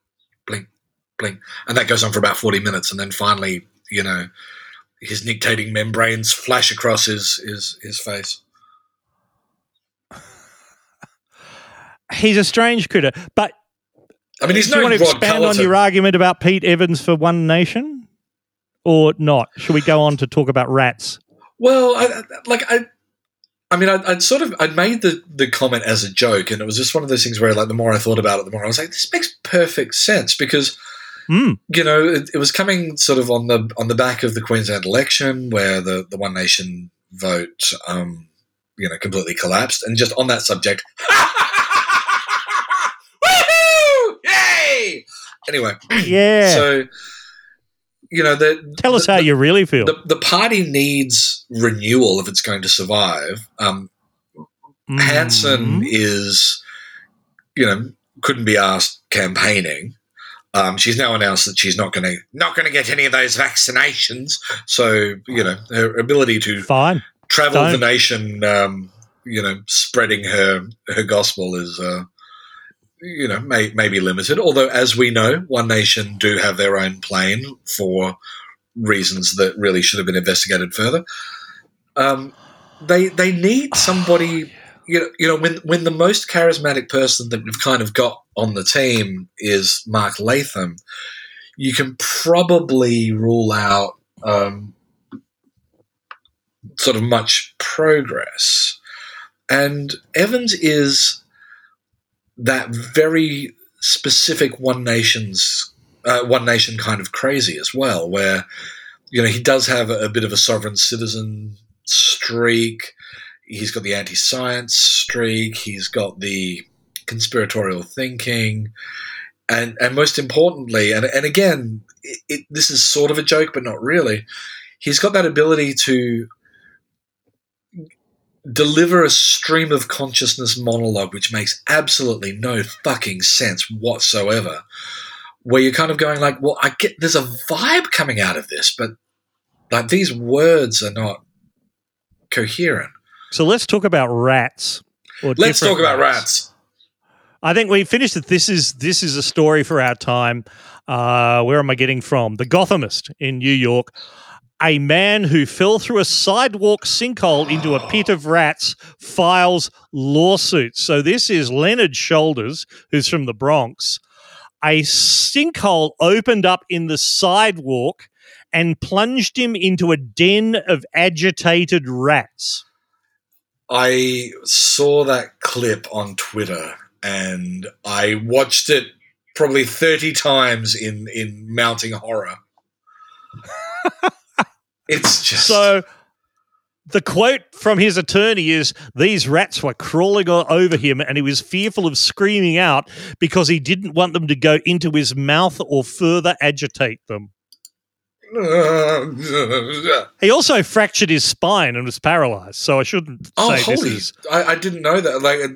blink, blink, and that goes on for about forty minutes, and then finally, you know his nictitating membranes flash across his his, his face. He's a strange critter, but I mean, he's do you want to Rod expand on your argument about Pete Evans for One Nation, or not? Should we go on to talk about rats? Well, I, I- like I, I mean, I'd, I'd sort of I'd made the the comment as a joke, and it was just one of those things where, like, the more I thought about it, the more I was like, this makes perfect sense because Mm. you know it, it was coming sort of on the on the back of the Queensland election where the the One Nation vote, um, you know, completely collapsed, and just on that subject. [LAUGHS] Anyway, Yeah. so you know the Tell us how you really feel. the, the party needs renewal if it's going to survive. Um, Mm-hmm. Hanson is, you know, couldn't be asked campaigning. Um, she's now announced that she's not going to not going to get any of those vaccinations. So you know, her ability to Fine. travel Don't. the nation, um, you know, spreading her her gospel is, uh, you know, may, may be limited. Although, as we know, One Nation do have their own plane for reasons that really should have been investigated further. Um, they they need somebody you know, you know when when the most charismatic person that we've kind of got on the team is Mark Latham, you can probably rule out um, sort of much progress. And Evans is that very specific one nation's uh, one nation kind of crazy as well, where you know he does have a, a bit of a sovereign citizen streak. He's got the anti-science streak. He's got the conspiratorial thinking, and and most importantly, and and again, it, it, this is sort of a joke, but not really. He's got that ability to deliver a stream of consciousness monologue which makes absolutely no fucking sense whatsoever where you're kind of going like well i get there's a vibe coming out of this but like these words are not coherent So let's talk about rats. or let's talk about rats I think we finished it. This is this is a story for our time. Uh, where am I getting from? The Gothamist in New York. A man who fell through a sidewalk sinkhole into a pit of rats files lawsuit. So this is Leonard Shoulders, who's from the Bronx. A sinkhole opened up in the sidewalk and plunged him into a den of agitated rats. i saw that clip on twitter and i watched it probably 30 times in in mounting horror it's just So the quote from his attorney is these rats were crawling all over him and he was fearful of screaming out because he didn't want them to go into his mouth or further agitate them. [LAUGHS] He also fractured his spine and was paralyzed. So I shouldn't Oh, say this is I, I didn't know that. Like, uh,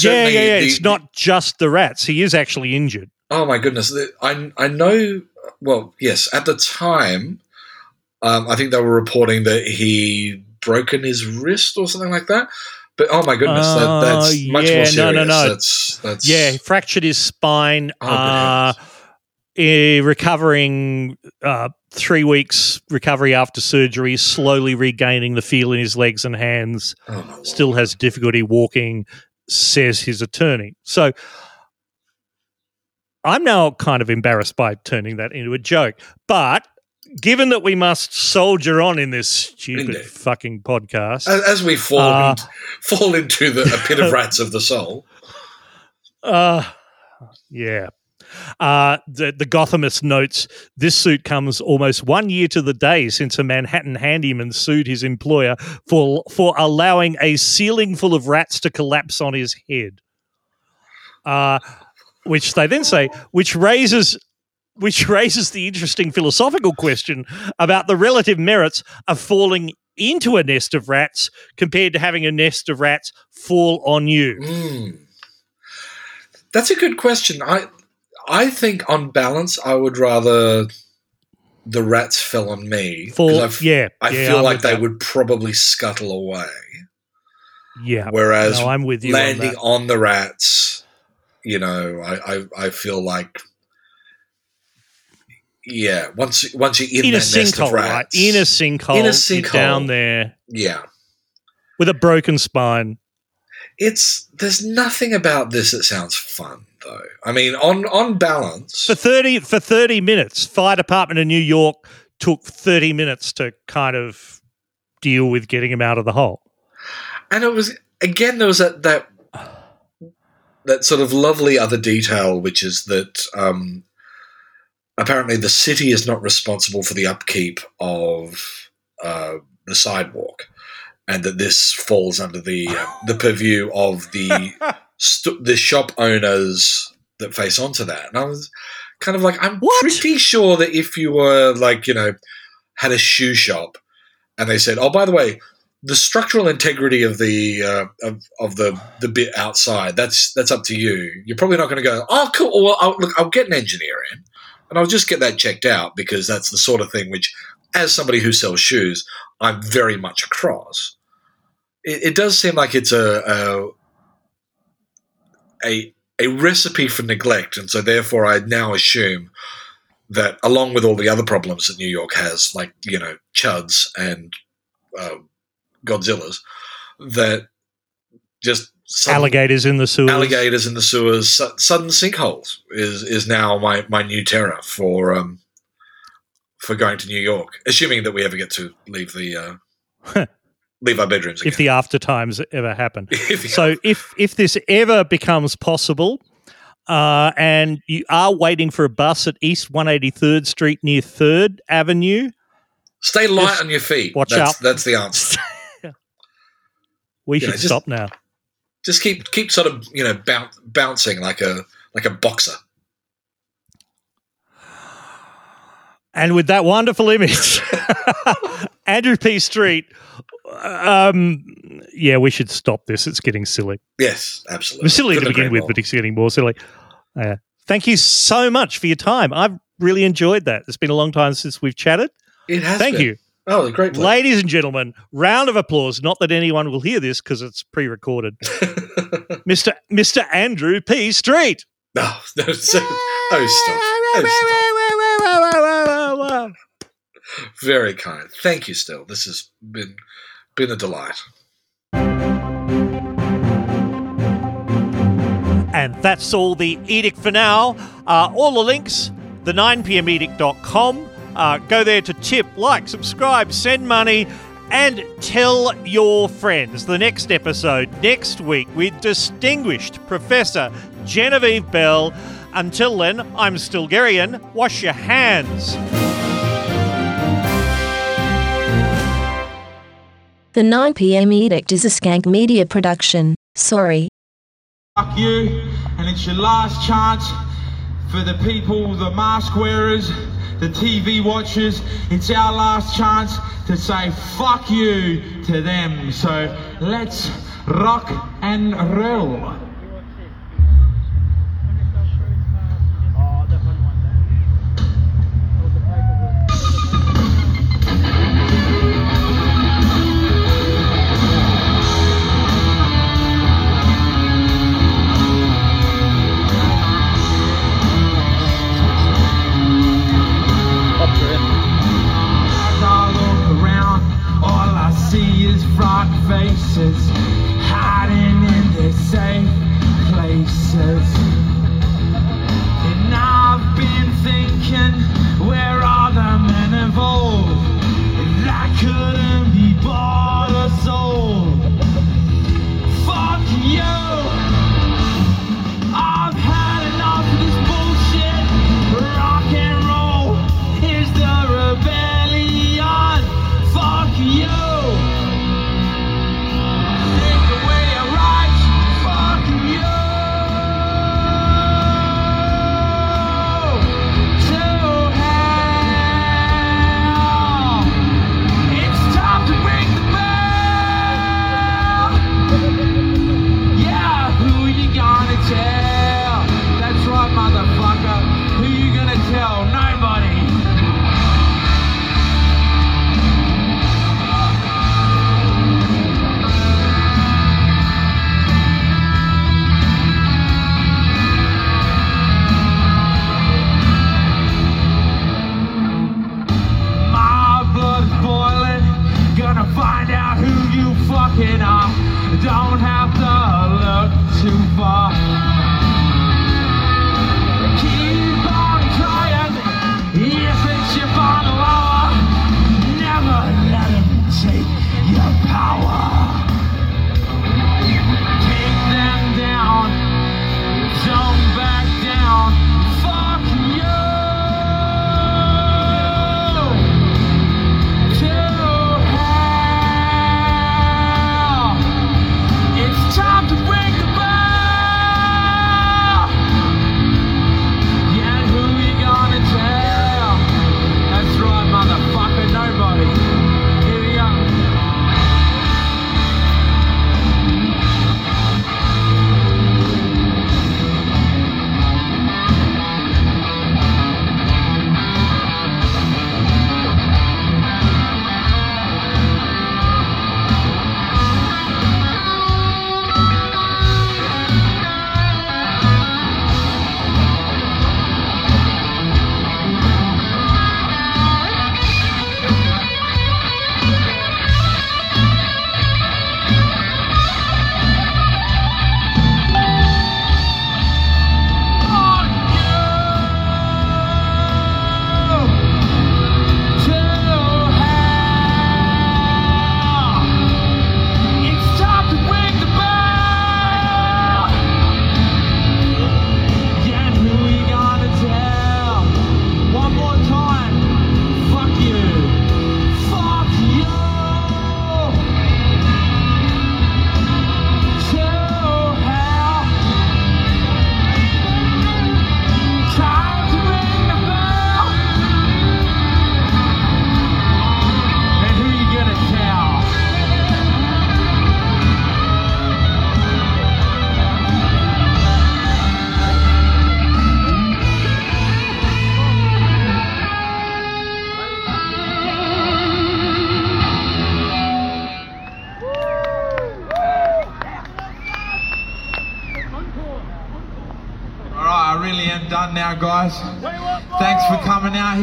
Yeah, yeah, yeah. the- it's not just the rats. He is actually injured. Oh my goodness! I I know. Well, yes. At the time, um, I think they were reporting that he broken his wrist or something like that. But oh my goodness, that, Uh, that's much yeah, more serious. no, no. That's that's Yeah, he fractured his spine. Oh, uh, eh, recovering uh, three weeks recovery after surgery, slowly regaining the feel in his legs and hands. Oh, Still has difficulty walking, says his attorney. So I'm now kind of embarrassed by turning that into a joke. But given that we must soldier on in this stupid Indeed. fucking podcast, as, as we fall Uh, in- fall into the a pit of [LAUGHS] rats of the soul. Uh, yeah. Uh, the, the Gothamist notes this suit comes almost one year to the day since a Manhattan handyman sued his employer for for allowing a ceiling full of rats to collapse on his head. Uh, which they then say, which raises which [LAUGHS] raises the interesting philosophical question about the relative merits of falling into a nest of rats compared to having a nest of rats fall on you. Mm. That's a good question. I I think on balance, I would rather the rats fell on me. Fall- I f- yeah, I yeah, feel I'm like they that. would probably scuttle away. Yeah. Whereas No, I'm with you landing that. on, the rats, you know, I, I, I feel like yeah, once once you're in, in a that nest of sinkhole, right? In a sinkhole, In a sinkhole. down there yeah, with a broken spine. it's there's nothing about this that sounds fun though. I mean, on on balance, For thirty for thirty minutes, fire department in New York took thirty minutes to kind of deal with getting him out of the hole. and it was again there was that that that sort of lovely other detail, which is that um, apparently the city is not responsible for the upkeep of uh, the sidewalk, and that this falls under the uh, [LAUGHS] the purview of the [LAUGHS] st- the shop owners that face onto that. And I was kind of like, I'm pretty sure that if you were like, you know, had a shoe shop, and they said, oh, by the way, the structural integrity of the uh, of, of the the bit outside that's that's up to you. You're probably not going to go, oh, cool. Well, I'll, look, I'll get an engineer in, and I'll just get that checked out because that's the sort of thing which, as somebody who sells shoes, I'm very much across. It, it does seem like it's a, a a a recipe for neglect, and so therefore I now assume that along with all the other problems that New York has, like you know chuds and uh, Godzillas, that just sudden, Alligators in the sewers. alligators in the sewers, sudden sinkholes is is now my my new terror for um for going to New York, assuming that we ever get to leave the uh, leave our bedrooms again. [LAUGHS] if the after times ever happen. so if if this ever becomes possible, uh, and you are waiting for a bus at East 183rd Street near Third Avenue, Stay light Just on your feet. watch that's, out. That's the answer. [LAUGHS] we should just- stop now. Just keep keep sort of you know bounce, bouncing like a like a boxer. And with that wonderful image, [LAUGHS] Andrew P. Street. Um, yeah, we should stop this. It's getting silly. Yes, It absolutely. was silly to Couldn't begin with, but it's getting more silly. Uh, thank you so much for your time. I've really enjoyed that. It's been a long time since we've chatted. It has Thank been. you. Oh, great. Ladies and gentlemen, round of applause. Not that anyone will hear this because it's pre-recorded. [LAUGHS] Mr. Mr. Andrew P. Street. No, no, oh, stop. Oh, stop. Very kind. Thank you, still. This has been been a delight. And that's all the edict for now. Uh, all the links, the 9pmedict.com. Uh, go there to tip, like, subscribe, send money, and tell your friends. The next episode next week with distinguished Professor Genevieve Bell. Until then, I'm still Stilgherrian. Wash your hands. The 9pm edict is a skank media production. Sorry. Fuck you, and it's your last chance for the people, the mask wearers, the TV watchers. It's our last chance to say fuck you to them. So let's rock and roll. Front faces hiding in their safe places.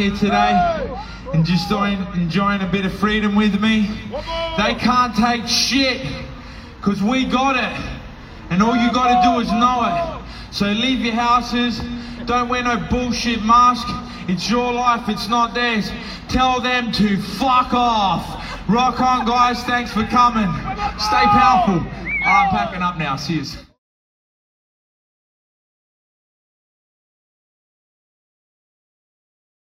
Here today and just enjoying, a bit of freedom with me. They can't take shit because we got it. And all you got to do is know it. So leave your houses. Don't wear no bullshit mask. It's your life, it's not theirs. Tell them to fuck off. Rock on, guys. Thanks for coming. Stay powerful. I'm packing up now. Cheers.